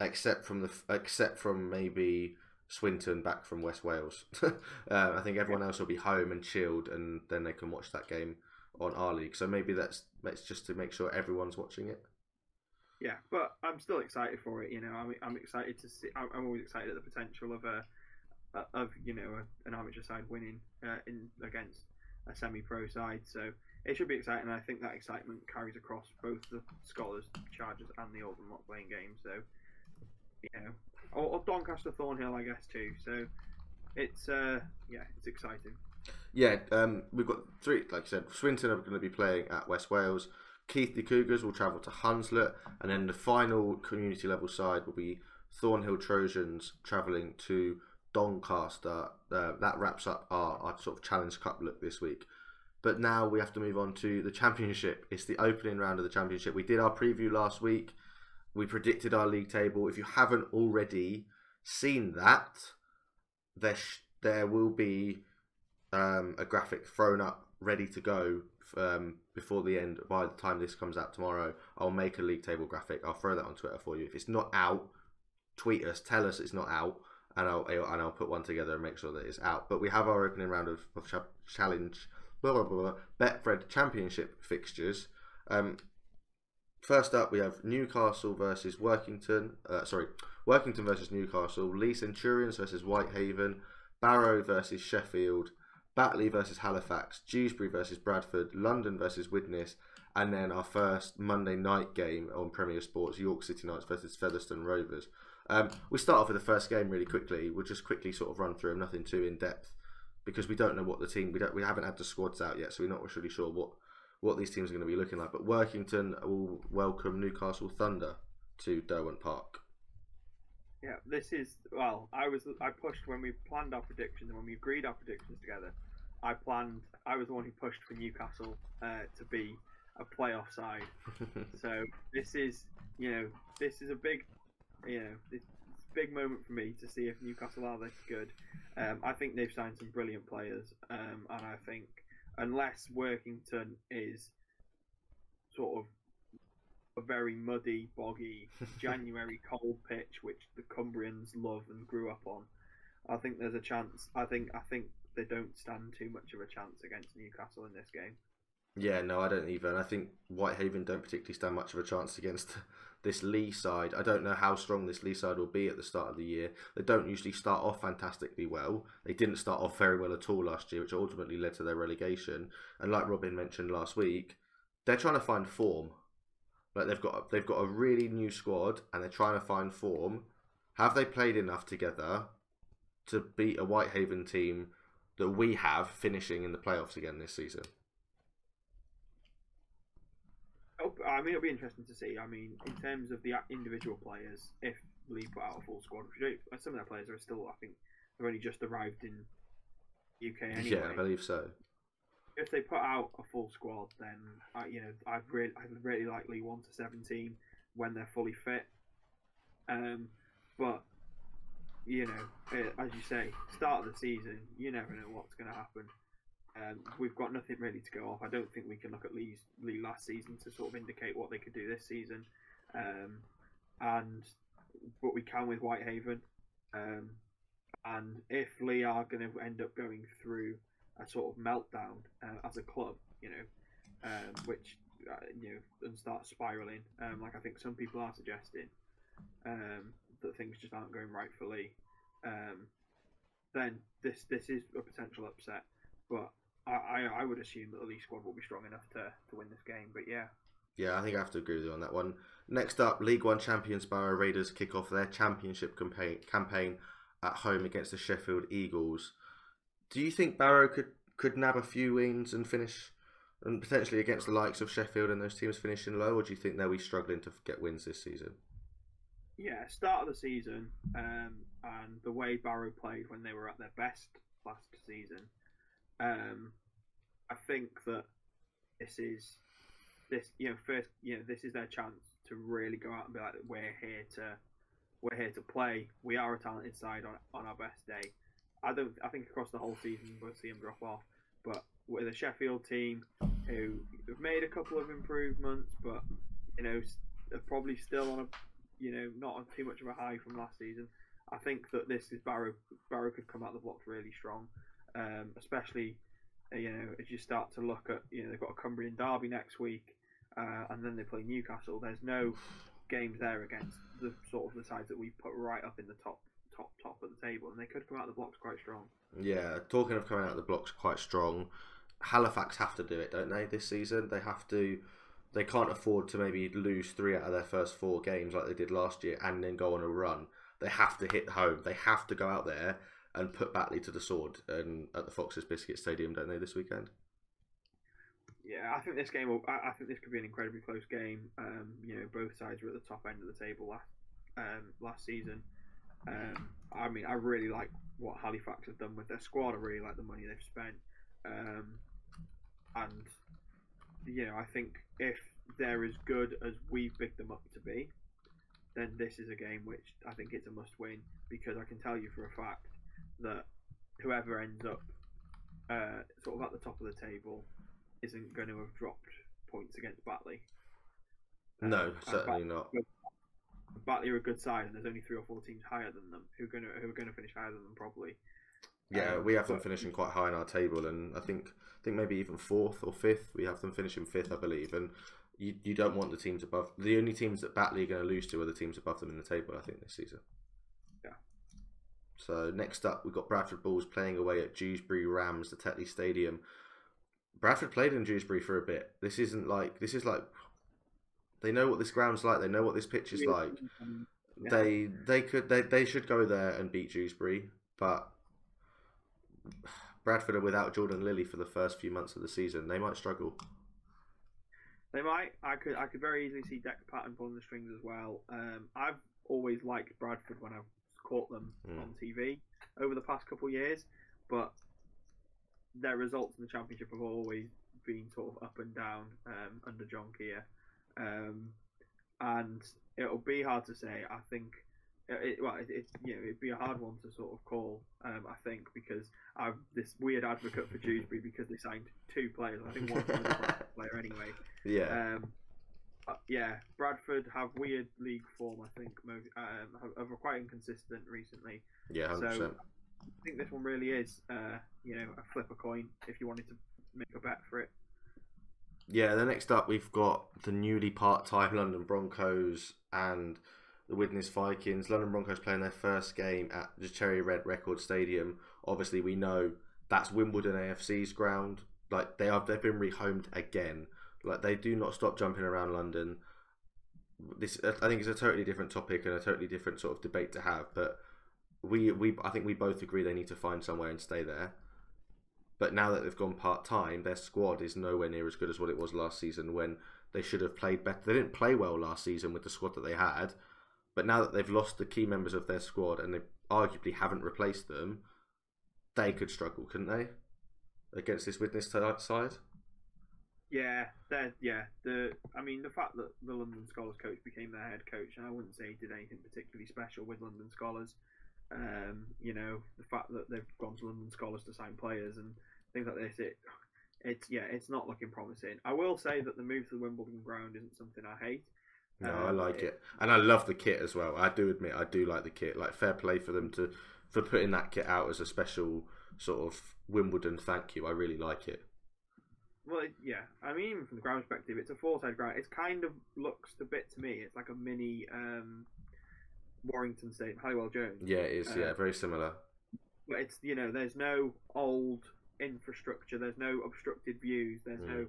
except from the except from maybe Swinton back from West Wales. uh, I think everyone else will be home and chilled, and then they can watch that game on our league. So maybe that's that's just to make sure everyone's watching it. yeah, but I'm still excited for it. You know, I'm, I'm excited to see. I'm always excited at the potential of a of you know an amateur side winning uh, in against a semi-pro side. So it should be exciting. I think that excitement carries across both the Skolars, Chargers, and the Oldham Lock Lane game. So you know, or, or Doncaster Thornhill, I guess too. So it's uh yeah, it's exciting. Yeah, um, we've got three. Like I said, Swinton are going to be playing at West Wales. Keighley Cougars will travel to Hunslet, and then the final community level side will be Thornhill Trojans travelling to Doncaster. Uh, that wraps up our, our sort of Challenge Cup look this week. But now we have to move on to the Championship. It's the opening round of the Championship. We did our preview last week. We predicted our league table. If you haven't already seen that, there sh- there will be um, a graphic thrown up ready to go um, before the end. By the time this comes out tomorrow, I'll make a league table graphic. I'll throw that on Twitter for you. If it's not out, tweet us, tell us it's not out, and I'll and I'll put one together and make sure that it's out. But we have our opening round of, of cha- challenge, blah blah blah, blah Betfred Championship fixtures. Um, first up, we have Newcastle versus Workington. Uh, sorry, Workington versus Newcastle. Leigh Centurions versus Whitehaven. Barrow versus Sheffield. Batley versus Halifax, Dewsbury versus Bradford, London versus Widnes, and then our first Monday night game on Premier Sports, York City Knights versus Featherstone Rovers. Um, we start off with the first game really quickly. We'll just quickly sort of run through them, nothing too in depth, because we don't know what the team we don't we haven't had the squads out yet, so we're not really sure what what these teams are going to be looking like. But Workington will welcome Newcastle Thunder to Derwent Park. Yeah, this is well. I was I pushed when we planned our predictions and when we agreed our predictions together. I planned. I was the one who pushed for Newcastle uh, to be a playoff side. so this is you know this is a big you know this big moment for me to see if Newcastle are this good. Um, I think they've signed some brilliant players, um, and I think unless Workington is sort of a very muddy, boggy January cold pitch, which the Cumbrians love and grew up on, I think there's a chance. I think I think they don't stand too much of a chance against Newcastle in this game. Yeah, no, I don't. And I think Whitehaven don't particularly stand much of a chance against this Leigh side. I don't know how strong this Leigh side will be at the start of the year. They don't usually start off fantastically well. They didn't start off very well at all last year, which ultimately led to their relegation. And like Robin mentioned last week, they're trying to find form. Like they've got they've got a really new squad and they're trying to find form. Have they played enough together to beat a Whitehaven team that we have finishing in the playoffs again this season? I mean, it'll be interesting to see. I mean, in terms of the individual players, if Leigh put out a full squad, some of their players are still, I think, have only just arrived in UK anyway. Yeah, I believe so. If they put out a full squad, then I, you know, I'd really, I'd really like Leigh one to seventeen when they're fully fit. Um, but you know, as you say, start of the season, you never know what's going to happen. Um, we've got nothing really to go off. I don't think we can look at Leigh's, Leigh last season to sort of indicate what they could do this season. Um, and but we can with Whitehaven. Um, and if Leigh are going to end up going through a sort of meltdown uh, as a club, you know, um, which uh, you know, and start spiraling, um, like I think some people are suggesting um, that things just aren't going right for Leigh, then this this is a potential upset. But I, I, would assume that the Leigh squad will be strong enough to, to win this game. But yeah. Yeah, I think I have to agree with you on that one. Next up, League One champions Barrow Raiders kick off their championship campaign, campaign at home against the Sheffield Eagles. Do you think Barrow could, could nab a few wins and finish, and potentially against the likes of Sheffield and those teams finishing low, or do you think they'll be struggling to get wins this season? Yeah, start of the season um, and the way Barrow played when they were at their best last season um, I think that this is this you know first you know this is their chance to really go out and be like we're here to we're here to play. We are a talented side on, on our best day. I don't. I think across the whole season we'll see them drop off. But with a Sheffield team who have made a couple of improvements, but you know are probably still on a you know not on too much of a high from last season. I think that this is Barrow. Barrow could come out of the blocks really strong um, especially uh, you know as you start to look at you know they've got a Cumbrian derby next week, uh, and then they play Newcastle. There's no games there against the sort of the sides that we put right up in the top top top of the table, and they could come out of the blocks quite strong. Yeah, talking of coming out of the blocks quite strong, Halifax have to do it, don't they? This season they have to. They can't afford to maybe lose three out of their first four games like they did last year, and then go on a run. They have to hit home. They have to go out there and put Batley to the sword and at the Foxes Biscuit Stadium, don't they, this weekend? Yeah, I think this game. Will, I, think this could be an incredibly close game. Um, you know, both sides were at the top end of the table last um, last season. Um, I mean, I really like what Halifax have done with their squad. I really like the money they've spent, um, and you know, I think if they're as good as we've picked them up to be, then this is a game which I think it's a must win because I can tell you for a fact that whoever ends up uh, sort of at the top of the table isn't going to have dropped points against Batley. No, uh, certainly not. Batley are a good side, and there's only three or four teams higher than them who are going to who are going to finish higher than them probably. Yeah, um, we have them finishing quite high in our table, and I think I think maybe even fourth or fifth. We have them finishing fifth, I believe, and you, you don't want the teams above. The only teams that Batley are going to lose to are the teams above them in the table. I think this season. So next up, we've got Bradford Bulls playing away at Dewsbury Rams, the Tetley Stadium. Bradford played in Dewsbury for a bit. This isn't like this is like they know what this ground's like. They know what this pitch is like. Yeah. They they could they they should go there and beat Dewsbury, but Bradford are without Jordan Lilley for the first few months of the season. They might struggle. They might. I could. I could very easily see Dec Patton pulling the strings as well. Um, I've always liked Bradford when I've caught them Mm. on TV over the past couple of years, but their results in the championship have always been sort of up and down um, under John Kear, um, and it'll be hard to say. I think. It, it- well, it, it's you know it'd be a hard one to sort of call. Um, I think because I'm this weird advocate for Dewsbury because they signed two players. I think one of them is a player anyway. yeah, Um, uh, yeah, Bradford have weird league form. I think mo- um, have, have quite inconsistent recently. yeah, 100%. so- I think this one really is, uh, you know, a flip a coin if you wanted to make a bet for it. Yeah, the next up we've got the newly part-time London Broncos and the Widnes Vikings. London Broncos playing their first game at the Cherry Red Record Stadium. Obviously, we know that's Wimbledon AFC's ground. Like they are, they've been rehomed again. Like they do not stop jumping around London. This, I think, is a totally different topic and a totally different sort of debate to have. But we, we, I think we both agree they need to find somewhere and stay there. But now that they've gone part time, their squad is nowhere near as good as what it was last season when they should have played better. They didn't play well last season with the squad that they had, but now that they've lost the key members of their squad and they arguably haven't replaced them, they could struggle, couldn't they? Against this Widnes side? Yeah, they're, yeah. The I mean, the fact that the London Skolars coach became their head coach, and I wouldn't say he did anything particularly special with London Skolars. Um, you know, the fact that they've gone to London Skolars to sign players and things like this, it, it's yeah, it's not looking promising. I will say that the move to the Wimbledon ground isn't something I hate. No, I Um, like it, and I love the kit as well. I do admit I do like the kit. Like fair play for them to for putting that kit out as a special sort of Wimbledon thank you. I really like it. Well, it, yeah. I mean, even from the ground perspective, it's a four-side ground. It kind of looks a bit to me. It's like a mini um, Warrington Stadium, Halliwell Jones. Yeah, it is. Uh, yeah, very similar. But it's you know, there's no old infrastructure. There's no obstructed views. There's no.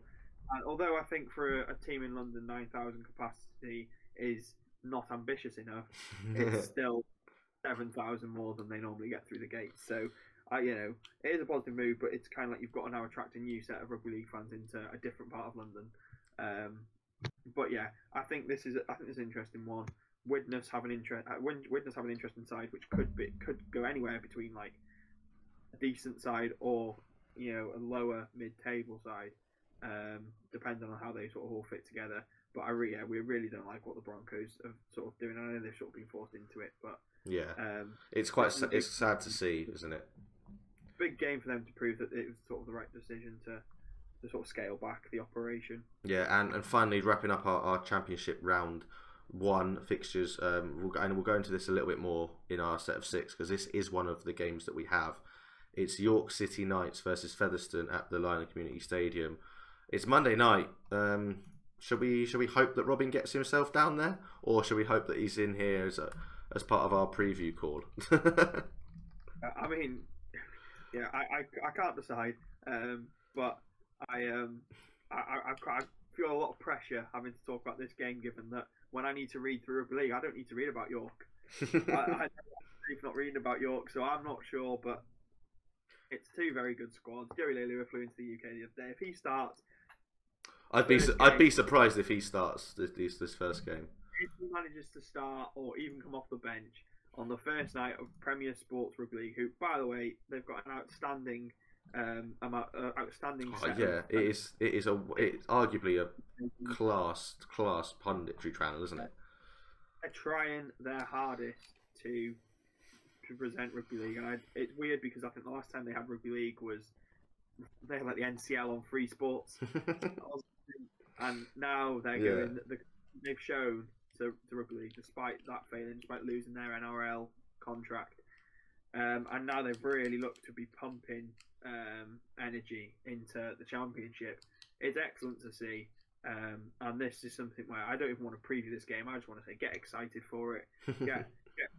And although I think for a, a team in London, nine thousand capacity is not ambitious enough, it's still seven thousand more than they normally get through the gates. So, I you know, it is a positive move, but it's kind of like you've got to now attract a new set of rugby league fans into a different part of London. Um, but yeah, I think this is I think this is an interesting one. Widnes have an interest. Uh, Widnes have an interesting side, which could be could go anywhere between like a decent side or you know a lower mid-table side, um, depending on how they sort of all fit together. But I re- yeah, we really don't like what the Broncos are sort of doing. I know they've sort of been forced into it, but yeah, um, it's quite it's sad to see, isn't it? Big game for them to prove that it was sort of the right decision to to sort of scale back the operation. Yeah, and, and finally wrapping up our, our championship round one fixtures. Um, we'll, and we'll go into this a little bit more in our set of six because this is one of the games that we have. It's York City Knights versus Featherstone at the LNER Community Stadium. It's Monday night. Um, should we should we hope that Robin gets himself down there, or should we hope that he's in here as a, as part of our preview call? I mean, yeah, I, I, I can't decide, um, but I um I, I, I feel a lot of pressure having to talk about this game, given that when I need to read through a league, I don't need to read about York. I, I I'm not reading about York, so I'm not sure, but it's two very good squads. Joey Leilua flew into the UK the other day. If he starts, I'd be First I'd be surprised if he starts this this, this first game. if he manages to start or even come off the bench on the first night of Premier Sports Rugby League, who, by the way, they've got an outstanding, um, amount, uh, outstanding. Oh, yeah, it is. It is a. It's arguably a class class punditry channel, isn't it? They're trying their hardest to to present rugby league, and I, it's weird because I think the last time they had rugby league was they had like the NCL on Free Sports, and now they're Yeah. going. The, they've shown to, to rugby league, despite that failing, despite losing their NRL contract, um, and now they've really looked to be pumping um, energy into the championship. It's excellent to see. Um, and this is something where I don't even want to preview this game. I just want to say, get excited for it. Get, get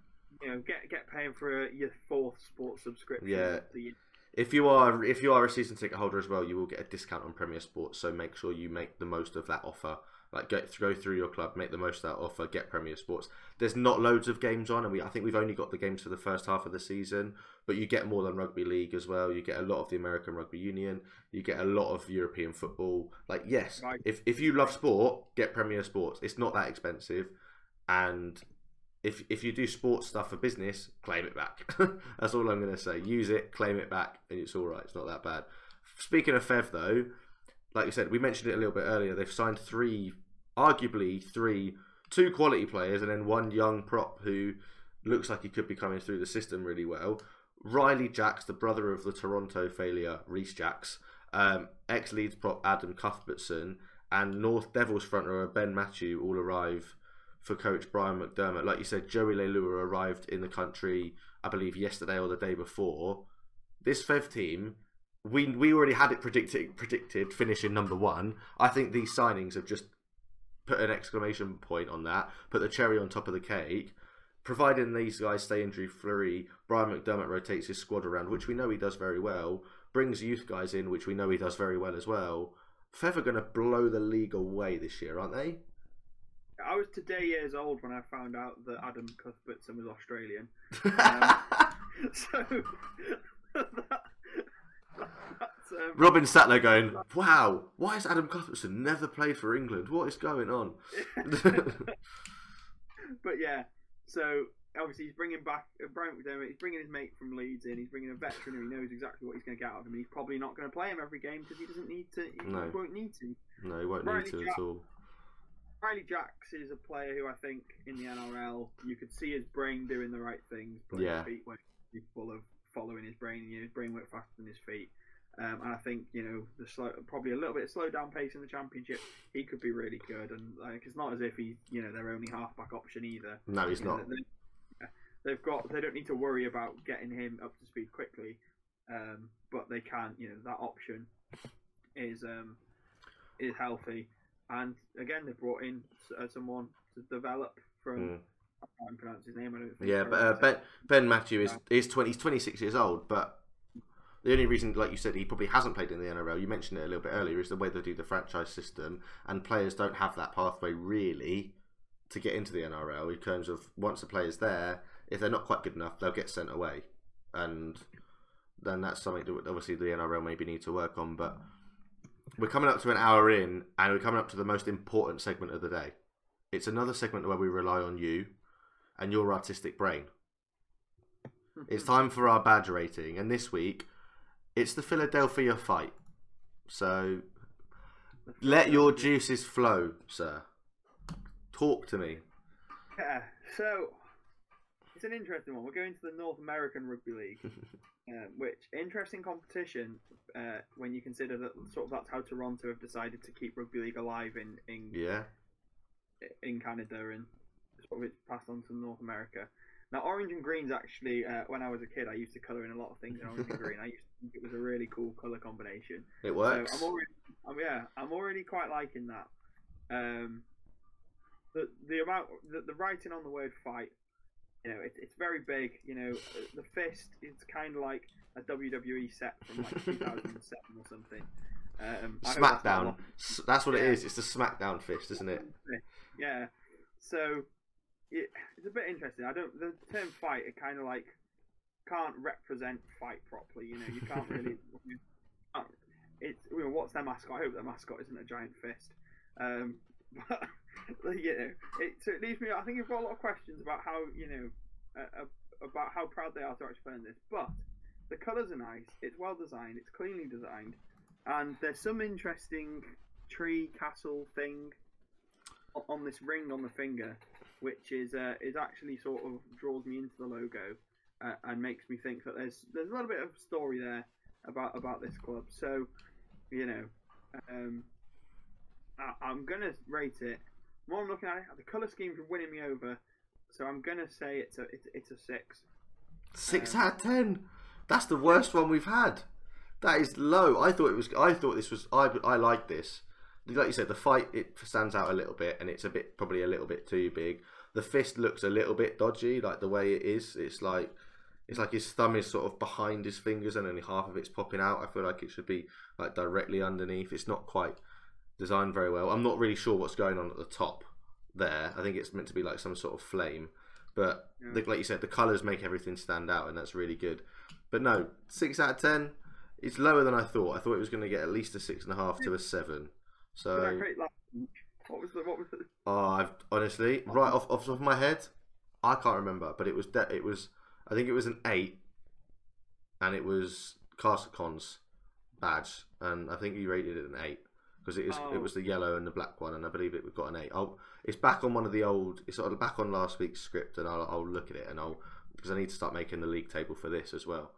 you know, get get paying for a, your fourth sports subscription. Yeah. the- if you are if you are a season ticket holder as well, you will get a discount on Premier Sports. So make sure you make the most of that offer. Like go go through your club, make the most of that offer, get Premier Sports. There's not loads of games on, and we I think we've only got the games for the first half of the season. But you get more than rugby league as well. You get a lot of the American Rugby Union. You get a lot of European football. Like yes, if if you love sport, get Premier Sports. It's not that expensive, and if if you do sports stuff for business, claim it back. That's all I'm going to say. Use it, claim it back, and it's all right. It's not that bad. Speaking of Fev, though, like you said, we mentioned it a little bit earlier. They've signed three, arguably three, two quality players, and then one young prop who looks like he could be coming through the system really well. Riley Jacks, the brother of the Toronto failure Reese Jacks, um, ex Leeds prop Adam Cuthbertson, and North Devils front rower Ben Matthew all arrive for coach Brian McDermott. Like you said, Joey Leilua arrived in the country, I believe, yesterday or the day before. This Fev team, we we already had it predicted predicted finishing number one. I think these signings have just put an exclamation point on that, put the cherry on top of the cake. Providing these guys stay injury free, Brian McDermott rotates his squad around, which we know he does very well. Brings youth guys in, which we know he does very well as well. Are going to blow the league away this year, aren't they? I was today years old when I found out that Adam Cuthbertson was Australian. Um, so that, um, Robin sat there going, "Wow, why has Adam Cuthbertson never played for England? What is going on?" but yeah, so obviously he's bringing back uh, Brian McDermott. He's bringing his mate from Leeds in. He's bringing a veteran who he knows exactly what he's going to get out of him. He's probably not going to play him every game because he doesn't need to. He No. won't need to. no, he won't Riley need to Jack- at all. Riley Jacks is a player who I think in the NRL you could see his brain doing the right things, but Yeah. his feet were full of following his brain. You know, his brain worked faster than his feet. Um, and I think you know the slow, probably a little bit slow down pace in the championship. He could be really good, and like it's not as if he, you know their only halfback option either. No, he's You not. they- They've got. They don't need to worry about getting him up to speed quickly, um, but they can. You know that option is um, is healthy, and again they brought in uh, someone to develop from. Mm. I can't pronounce his name. I don't think. Yeah, but uh, Ben Ben Matthew is is twenty. He's twenty six years old, but the only reason, like you said, he probably hasn't played in the NRL. You mentioned it a little bit earlier. Is the way they do the franchise system, and players don't have that pathway really to get into the NRL. In terms of once the player's there, if they're not quite good enough, they'll get sent away, and then that's something that obviously the NRL maybe need to work on. But we're coming up to an hour in, and we're coming up to the most important segment of the day. It's another segment where we rely on you and your artistic brain. It's time for our badge rating, and this week it's the Philadelphia fight. So let your juices flow, sir. Talk to me. Yeah, so it's an interesting one. We're going to the North American Rugby League, uh, which interesting competition uh, when you consider that sort of that's how Toronto have decided to keep rugby league alive in in, Yeah, in Canada and sort of it's passed on to North America. Now, orange and green's actually, uh, when I was a kid, I used to colour in a lot of things in orange and green. I used it was a really cool colour combination. it works. So I'm already, I'm, yeah, I'm already quite liking that. Um, the the amount, the, the writing on the word fight, you know, it, it's very big. You know, the fist, it's kind of like a WWE set from like 2007 or something. Um, that's Smackdown. S- That's what it Yeah. is. It's the Smackdown fist, isn't it? Yeah. So it, it's a bit interesting. I don't. The term fight, it kind of like can't represent fight properly. You know, you can't really. you can't- it's you know, what's their mascot? I hope their mascot isn't a giant fist. Um, but you know, it, so it leaves me. I think you've got a lot of questions about how you know uh, about how proud they are to actually play in this. But the colours are nice. It's well designed. It's cleanly designed, and there's some interesting tree castle thing on this ring on the finger, which is uh, is actually sort of draws me into the logo uh, and makes me think that there's there's a little bit of story there about about this club. So, you know, um, I, I'm gonna rate it. More I'm looking at it, the color scheme's are winning me over. So I'm gonna say it's a it's, it's a six. Six Uh, out of ten. That's the worst one we've had. That is low. I thought it was. I thought this was. I I like this. Like you said, the fight it stands out a little bit, and it's a bit probably a little bit too big. The fist looks a little bit dodgy, like the way it is. It's like it's like his thumb is sort of behind his fingers, and only half of it's popping out. I feel like it should be like directly underneath. It's not quite designed very well. I'm not really sure what's going on at the top there. I think it's meant to be like some sort of flame, but Yeah. the, like you said, the colours make everything stand out, and that's really good. But no, six out of ten. It's lower than I thought. I thought it was going to get at least a six and a half to a seven. So, create last week? What was the what was the oh, I've honestly, right off off the top of my head, I can't remember, but it was de- it was I think it was an eight, and it was Castle Cons badge, and I think he rated it an eight because it is Oh. it was the yellow and the black one, and I believe it got an eight. I'll, it's back on one of the old. It's sort of back on last week's script, and I'll, I'll look at it and I'll because I need to start making the league table for this as well.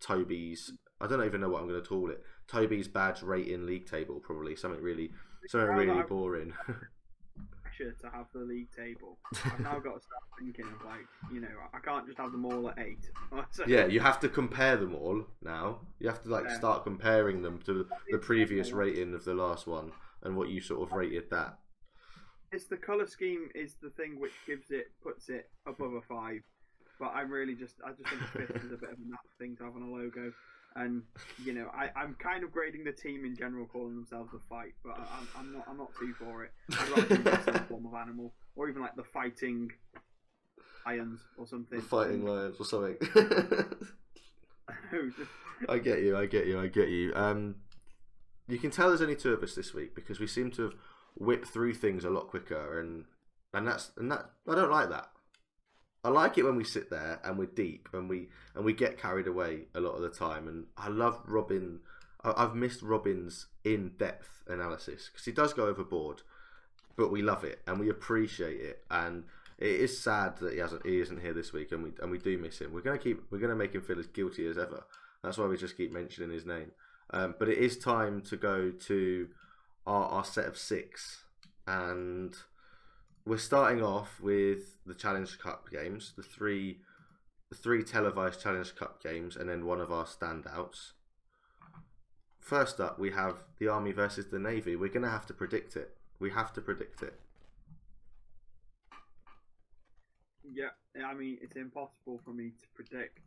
Toby's I don't even know what I'm going to call it. Toby's badge rating league table probably something really something really boring. pressure to have the league table. I've now got to start thinking of like, you know, I can't just have them all at eight. So- yeah, you have to compare them all now. You have to like Yeah. start comparing them to the previous rating of the last one and what you sort of rated that. It's the color scheme is the thing which gives it puts it above a five. But I'm really just I just think fifth is a bit of a naff thing to have on a logo. And you know, I, I'm kind of grading the team in general, calling themselves the fight, but I, I'm, I'm not I'm not too for it. I'd rather think some form of animal, or even like the fighting lions or something. The fighting lions or something. I get you, I get you, I get you. Um, you can tell there's only two of us this week because we seem to have whipped through things a lot quicker, and and that's and that I don't like that. I like it when we sit there and we're deep and we and we get carried away a lot of the time. And I love Robin. I've missed Robin's in-depth analysis because he does go overboard, but we love it and we appreciate it. And it is sad that he hasn't he isn't here this week, and we and we do miss him. We're gonna keep we're gonna make him feel as guilty as ever. That's why we just keep mentioning his name. Um, but it is time to go to our, our set of six, and we're starting off with the Challenge Cup games, the three, the three televised Challenge Cup games, and then one of our standouts. First up, we have the Army versus the Navy. We're going to have to predict it. We have to predict it. Yeah, I mean, it's impossible for me to predict.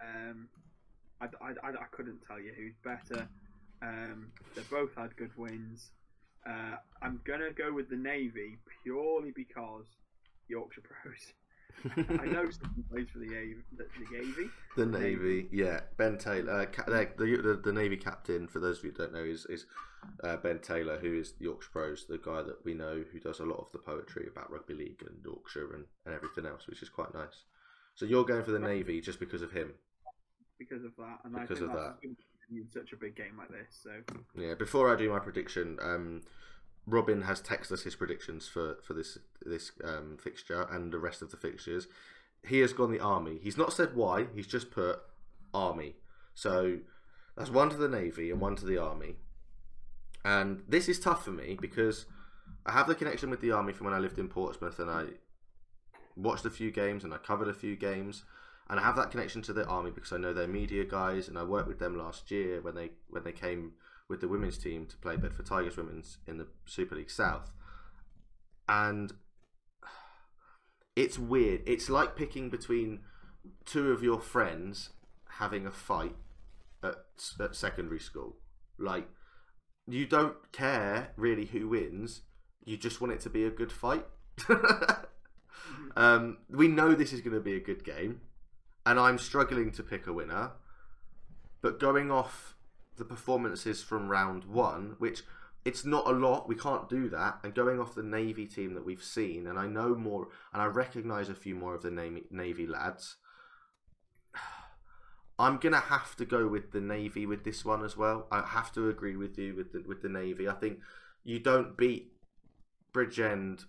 Um, I, I, I, I couldn't tell you who's better. Um, they both had good wins. Uh, I'm gonna go with the Navy purely because Yorkshire Pros. I know someone plays for the the, the Navy. The Navy, yeah, Ben Taylor, uh, ca- the, the the Navy captain. For those of you who don't know, is is uh, Ben Taylor, who is Yorkshire Pros, the guy that we know who does a lot of the poetry about rugby league and Yorkshire and, and everything else, which is quite nice. So you're going for the Navy just because of him, Because of that, and Because of that. In such a big game like this. So yeah. Before I do my prediction, um, Robin has texted us his predictions for for this this um, fixture and the rest of the fixtures. He has gone the army. He's not said why. He's just put army. So that's one to the navy and one to the army. And this is tough for me because I have the connection with the army from when I lived in Portsmouth and I watched a few games and I covered a few games. And I have that connection to the army because I know their media guys and I worked with them last year when they when they came with the women's team to play Bedford Tigers women's in the Super League South. And it's weird. It's like picking between two of your friends having a fight at, at secondary school. Like, you don't care really who wins. You just want it to be a good fight. um, we know this is going to be a good game, and I'm struggling to pick a winner. But going off the performances from round one, which it's not a lot, we can't do that. And going off the Navy team that we've seen, and I know more, and I recognise a few more of the Navy, Navy lads. I'm gonna have to go with the Navy with this one as well. I have to agree with you with the with the Navy. I think you don't beat Bridgend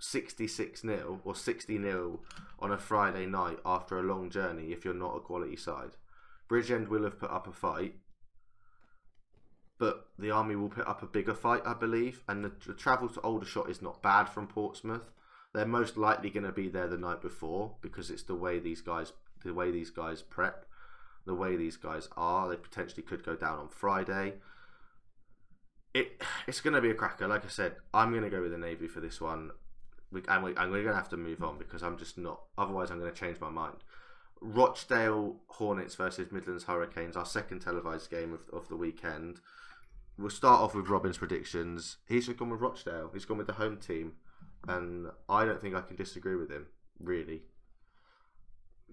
66 0 or 60 0 on a Friday night after a long journey if you're not a quality side. Bridgend will have put up a fight, but the army will put up a bigger fight, I believe. And the, the travel to Aldershot is not bad from Portsmouth. They're most likely going to be there the night before because it's the way these guys, the way these guys prep, the way these guys are. They potentially could go down on Friday. It it's going to be a cracker. Like I said, I'm going to go with the Navy for this one. We, and we, and we're going to have to move on because I'm just not. Otherwise, I'm going to change my mind. Rochdale Hornets versus Midlands Hurricanes, our second televised game of, of the weekend. We'll start off with Robin's predictions. He's just gone with Rochdale. He's gone with the home team, and I don't think I can disagree with him. Really,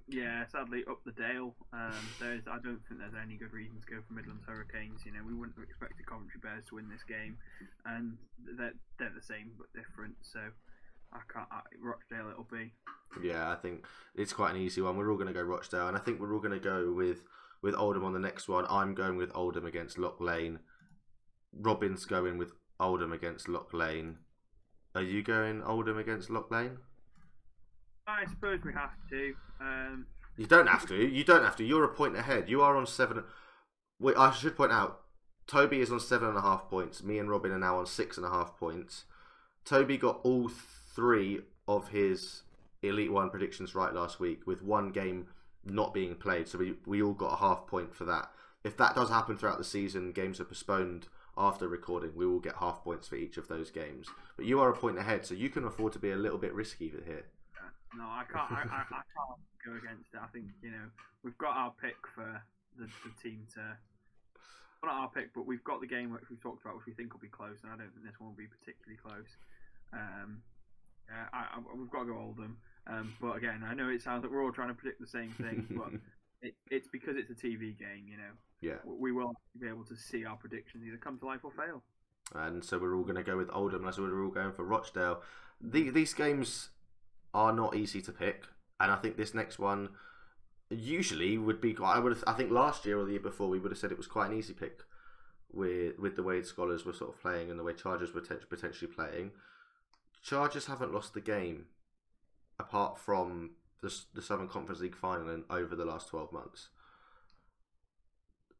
Yeah, sadly, up the Dale. Um, there's, I don't think there's any good reason to go for Midlands Hurricanes. You know, we wouldn't have expected Coventry Bears to win this game, and they're they're the same but different. So, I can't. I, Rochdale, it'll be. Yeah, I think it's quite an easy one. We're all going to go Rochdale, and I think we're all going to go with with Oldham on the next one. I'm going with Oldham against Lock Lane. Robin's going with Oldham against Lock Lane. Are you going Oldham against Lock Lane? I suppose we have to. Um, You don't have to. You don't have to. You're a point ahead. You are on seven. Wait, I should point out, Toby is on seven and a half points. Me and Robin are now on six and a half points. Toby got all three of his Elite One predictions right last week, with one game not being played. So we we all got a half point for that. If that does happen throughout the season, games are postponed after recording. We will get half points for each of those games. But you are a point ahead, so you can afford to be a little bit risky here. no, I can't. I, I, I can't go against it. I think you know we've got our pick for the, the team to. Not our pick, but we've got the game which we've talked about, which we think will be close, and I don't think this one will be particularly close. Um, yeah, I, I, we've got to go Oldham. Um, but again, I know it sounds like we're all trying to predict the same thing, but it, it's because it's a TV game. You know, Yeah. we will be able to see our predictions either come to life or fail. and so we're all going to go with Oldham. That's what we're all going for Rochdale. The, these games are not easy to pick, and I think this next one usually would be. I would. Have, I think last year or the year before we would have said it was quite an easy pick with with the way Skolars were sort of playing and the way Chargers were te- potentially playing. Chargers haven't lost the game apart from the, the Southern Conference League final over the last twelve months.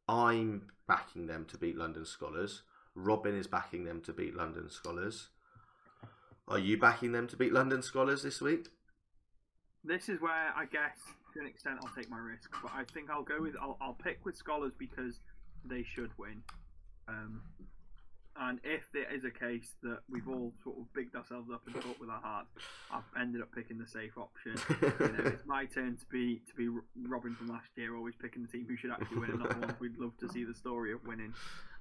I'm backing them to beat London Skolars. Robin is backing them to beat London Skolars. Are you backing them to beat London Skolars this week? This is where I guess to an extent I'll take my risk, but I think I'll go with I'll, I'll pick with Skolars because they should win. Um, and if there is a case that we've all sort of bigged ourselves up and thought with our hearts, I've ended up picking the safe option. You know, it's my turn to be to be Robin from last year, always picking the team who should actually win, and not the ones we'd love to see the story of winning.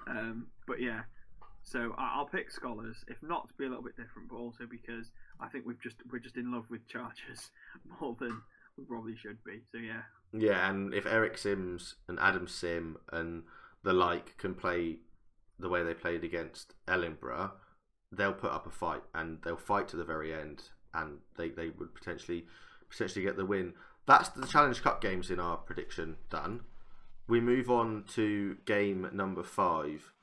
Um, but yeah, so I- I'll pick Skolars, if not to be a little bit different, but also because I think we've just we're just in love with Chargers more than we probably should be. So yeah, Yeah, and if Eric Sims and Adam Sim and the like can play the way they played against Ellenborough, they'll put up a fight and they'll fight to the very end, and they, they would potentially potentially get the win. That's the Challenge Cup games in our prediction done. We move on to game number five,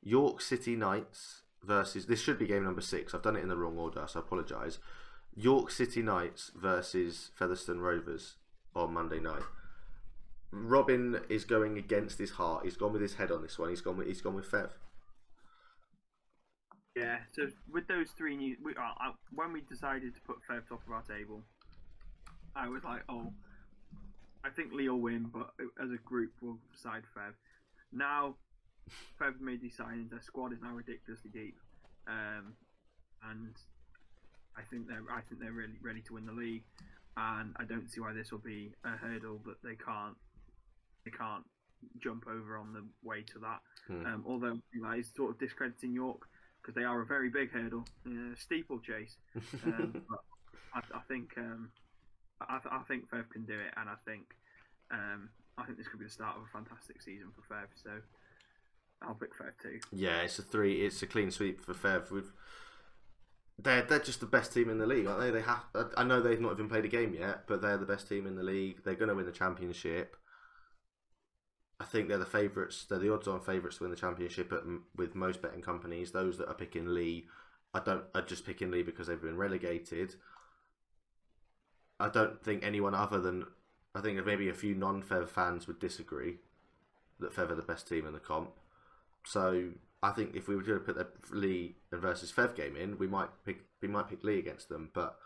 York City Knights versus. This should be game number six. I've done it in the wrong order, so I apologise. York City Knights versus Featherstone Rovers on Monday night. Robin is going against his heart. He's gone with his head on this one. He's gone with he's gone with Fev. yeah. So with those three new, we, uh, uh, when we decided to put Fev top of our table, I was like, oh, I think Leigh will win, but as a group we'll side Fev. Now, Fev made these signings. Their squad is now ridiculously deep, um, and I think they're I think they're really ready to win the league, and I don't see why this will be a hurdle that they can't they can't jump over on the way to that. Hmm. Um, although that is sort of discrediting York because they are a very big hurdle, uh, steeplechase. Um, but I, I think um, I, I think Fev can do it, and I think um, I think this could be the start of a fantastic season for Fev. So I'll pick Fev too. Yeah, it's a three. It's a clean sweep for Fev. We've they're they're just the best team in the league, aren't they? They have. I know they've not even played a game yet, but they're the best team in the league. They're going to win the championship. I think they're the favourites. They're the odds-on favourites to win the championship at, with most betting companies. Those that are picking Leigh, I don't. Are just picking Leigh because they've been relegated. I don't think anyone other than I think maybe a few non-Fev fans would disagree that Fev are the best team in the comp. So I think if we were to put the Leigh versus Fev game in, we might pick we might pick Leigh against them, but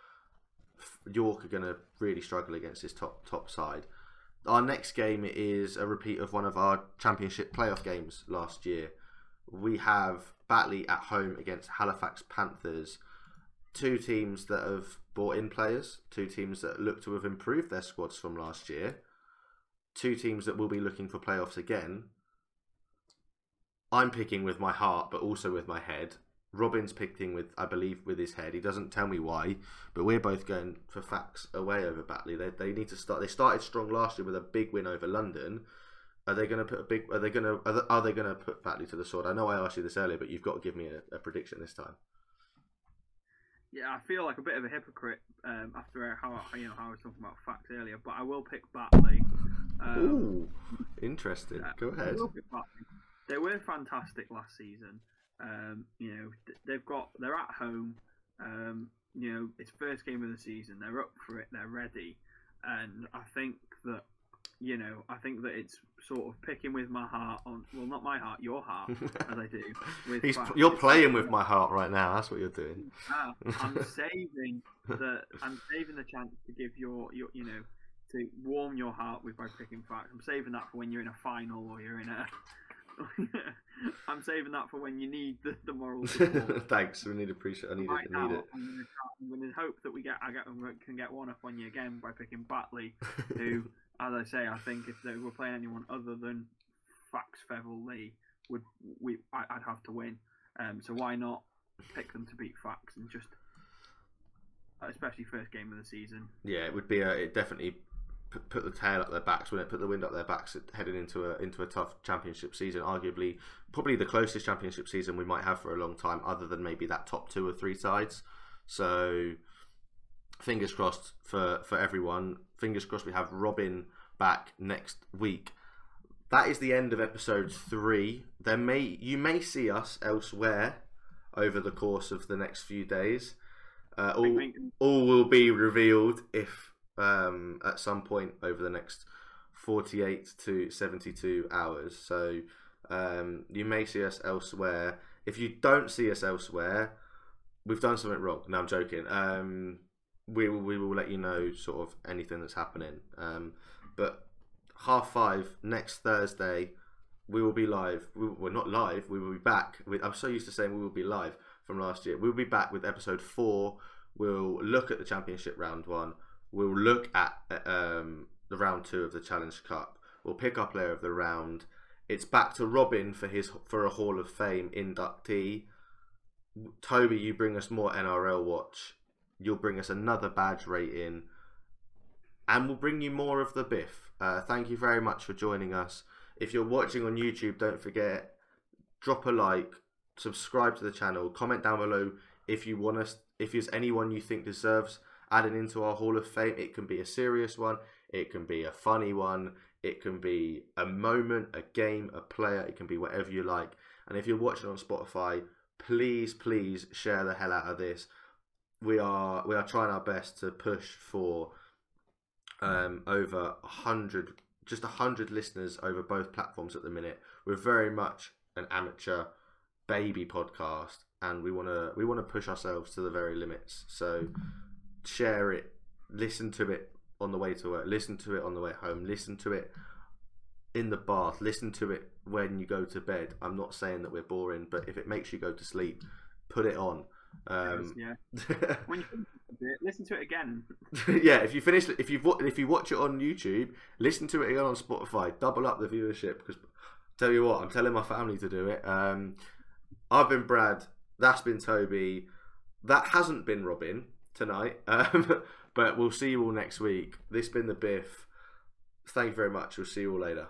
York are going to really struggle against this top top side. Our next game is a repeat of one of our championship playoff games last year. We have Batley at home against Halifax Panthers, two teams that have brought in players, two teams that look to have improved their squads from last year, two teams that will be looking for playoffs again. I'm picking with my heart, but also with my head. Robin's picking with, I believe, with his head. He doesn't tell me why, but we're both going for Fax away over Batley. They, they need to start. They started strong last year with a big win over London. Are they going to put a big? Are they going to? Are they, are they going to put Batley to the sword? I know I asked you this earlier, but you've got to give me a, a prediction this time. Yeah, I feel like a bit of a hypocrite um, after how you know how I was talking about Fax earlier, but I will pick Batley. Um, Ooh, interesting. Go I ahead. will pick Batley. They were fantastic last season. Um, you know, they've got they're at home. Um, you know, it's first game of the season. They're up for it. They're ready, and I think that you know, I think that it's sort of picking with my heart on well, not my heart, your heart, as I do. You're playing with my heart right now. That's what you're doing. Ah, I'm saving the I'm saving the chance to give your your you know to warm your heart with by picking Fax. I'm saving that for when you're in a final or you're in a. I'm saving that for when you need the, the moral support. Thanks. We need to appreciate. I need right it. I now, need it. I'm going to I'm going to hope that we get I get can get one up on you again by picking Batley, who, as I say, I think if they were playing anyone other than Fax Fevel Leigh, would we I, I'd have to win. Um, so why not pick them to beat Fax and just, especially first game of the season. Yeah, it would be a. It definitely put, the tail up their backs, wouldn't it? Put the wind up their backs heading into a into a tough championship season. Arguably, probably the closest championship season we might have for a long time, other than maybe that top two or three sides. So, fingers crossed for for everyone. Fingers crossed we have Robin back next week. That is the end of episode three. There may you may see us elsewhere over the course of the next few days. Uh, all, all will be revealed if um, at some point over the next 48 to 72 hours. So um, you may see us elsewhere. If you don't see us elsewhere, we've done something wrong. No, I'm joking. Um, we will, we will let you know sort of anything that's happening. Um, but half five next Thursday, we will be live. We, we're not live. We will be back. I'm so used to saying we will be live from last year. We'll be back with episode four. We'll look at the championship round one. We'll look at um, the round two of the Challenge Cup. We'll pick our player of the round. It's back to Robin for his for a Hall of Fame inductee. Toby, you bring us more NRL watch. You'll bring us another badge rating, and we'll bring you more of the Biff. Uh, thank you very much for joining us. If you're watching on YouTube, don't forget drop a like, subscribe to the channel, comment down below if you want us. If there's anyone you think deserves adding into our Hall of Fame, it can be a serious one, it can be a funny one, it can be a moment, a game, a player, it can be whatever you like. And if you're watching on Spotify, please, please share the hell out of this. We are we are trying our best to push for um, over a hundred, just a hundred listeners over both platforms at the minute. We're very much an amateur baby podcast, and we want to we want to push ourselves to the very limits. So share it, listen to it on the way to work, listen to it on the way home, listen to it in the bath, listen to it when you go to bed. I'm not saying that we're boring, but if it makes you go to sleep, put it on. Um, yeah. When you finish it, listen to it again. yeah, if you finish, if you if you watch it on YouTube, listen to it again on Spotify. Double up the viewership because tell you what, I'm telling my family to do it. Um, I've been Brad. That's been Toby. That hasn't been Robin tonight. Um, but we'll see you all next week. This has been the Biff. Thank you very much. We'll see you all later.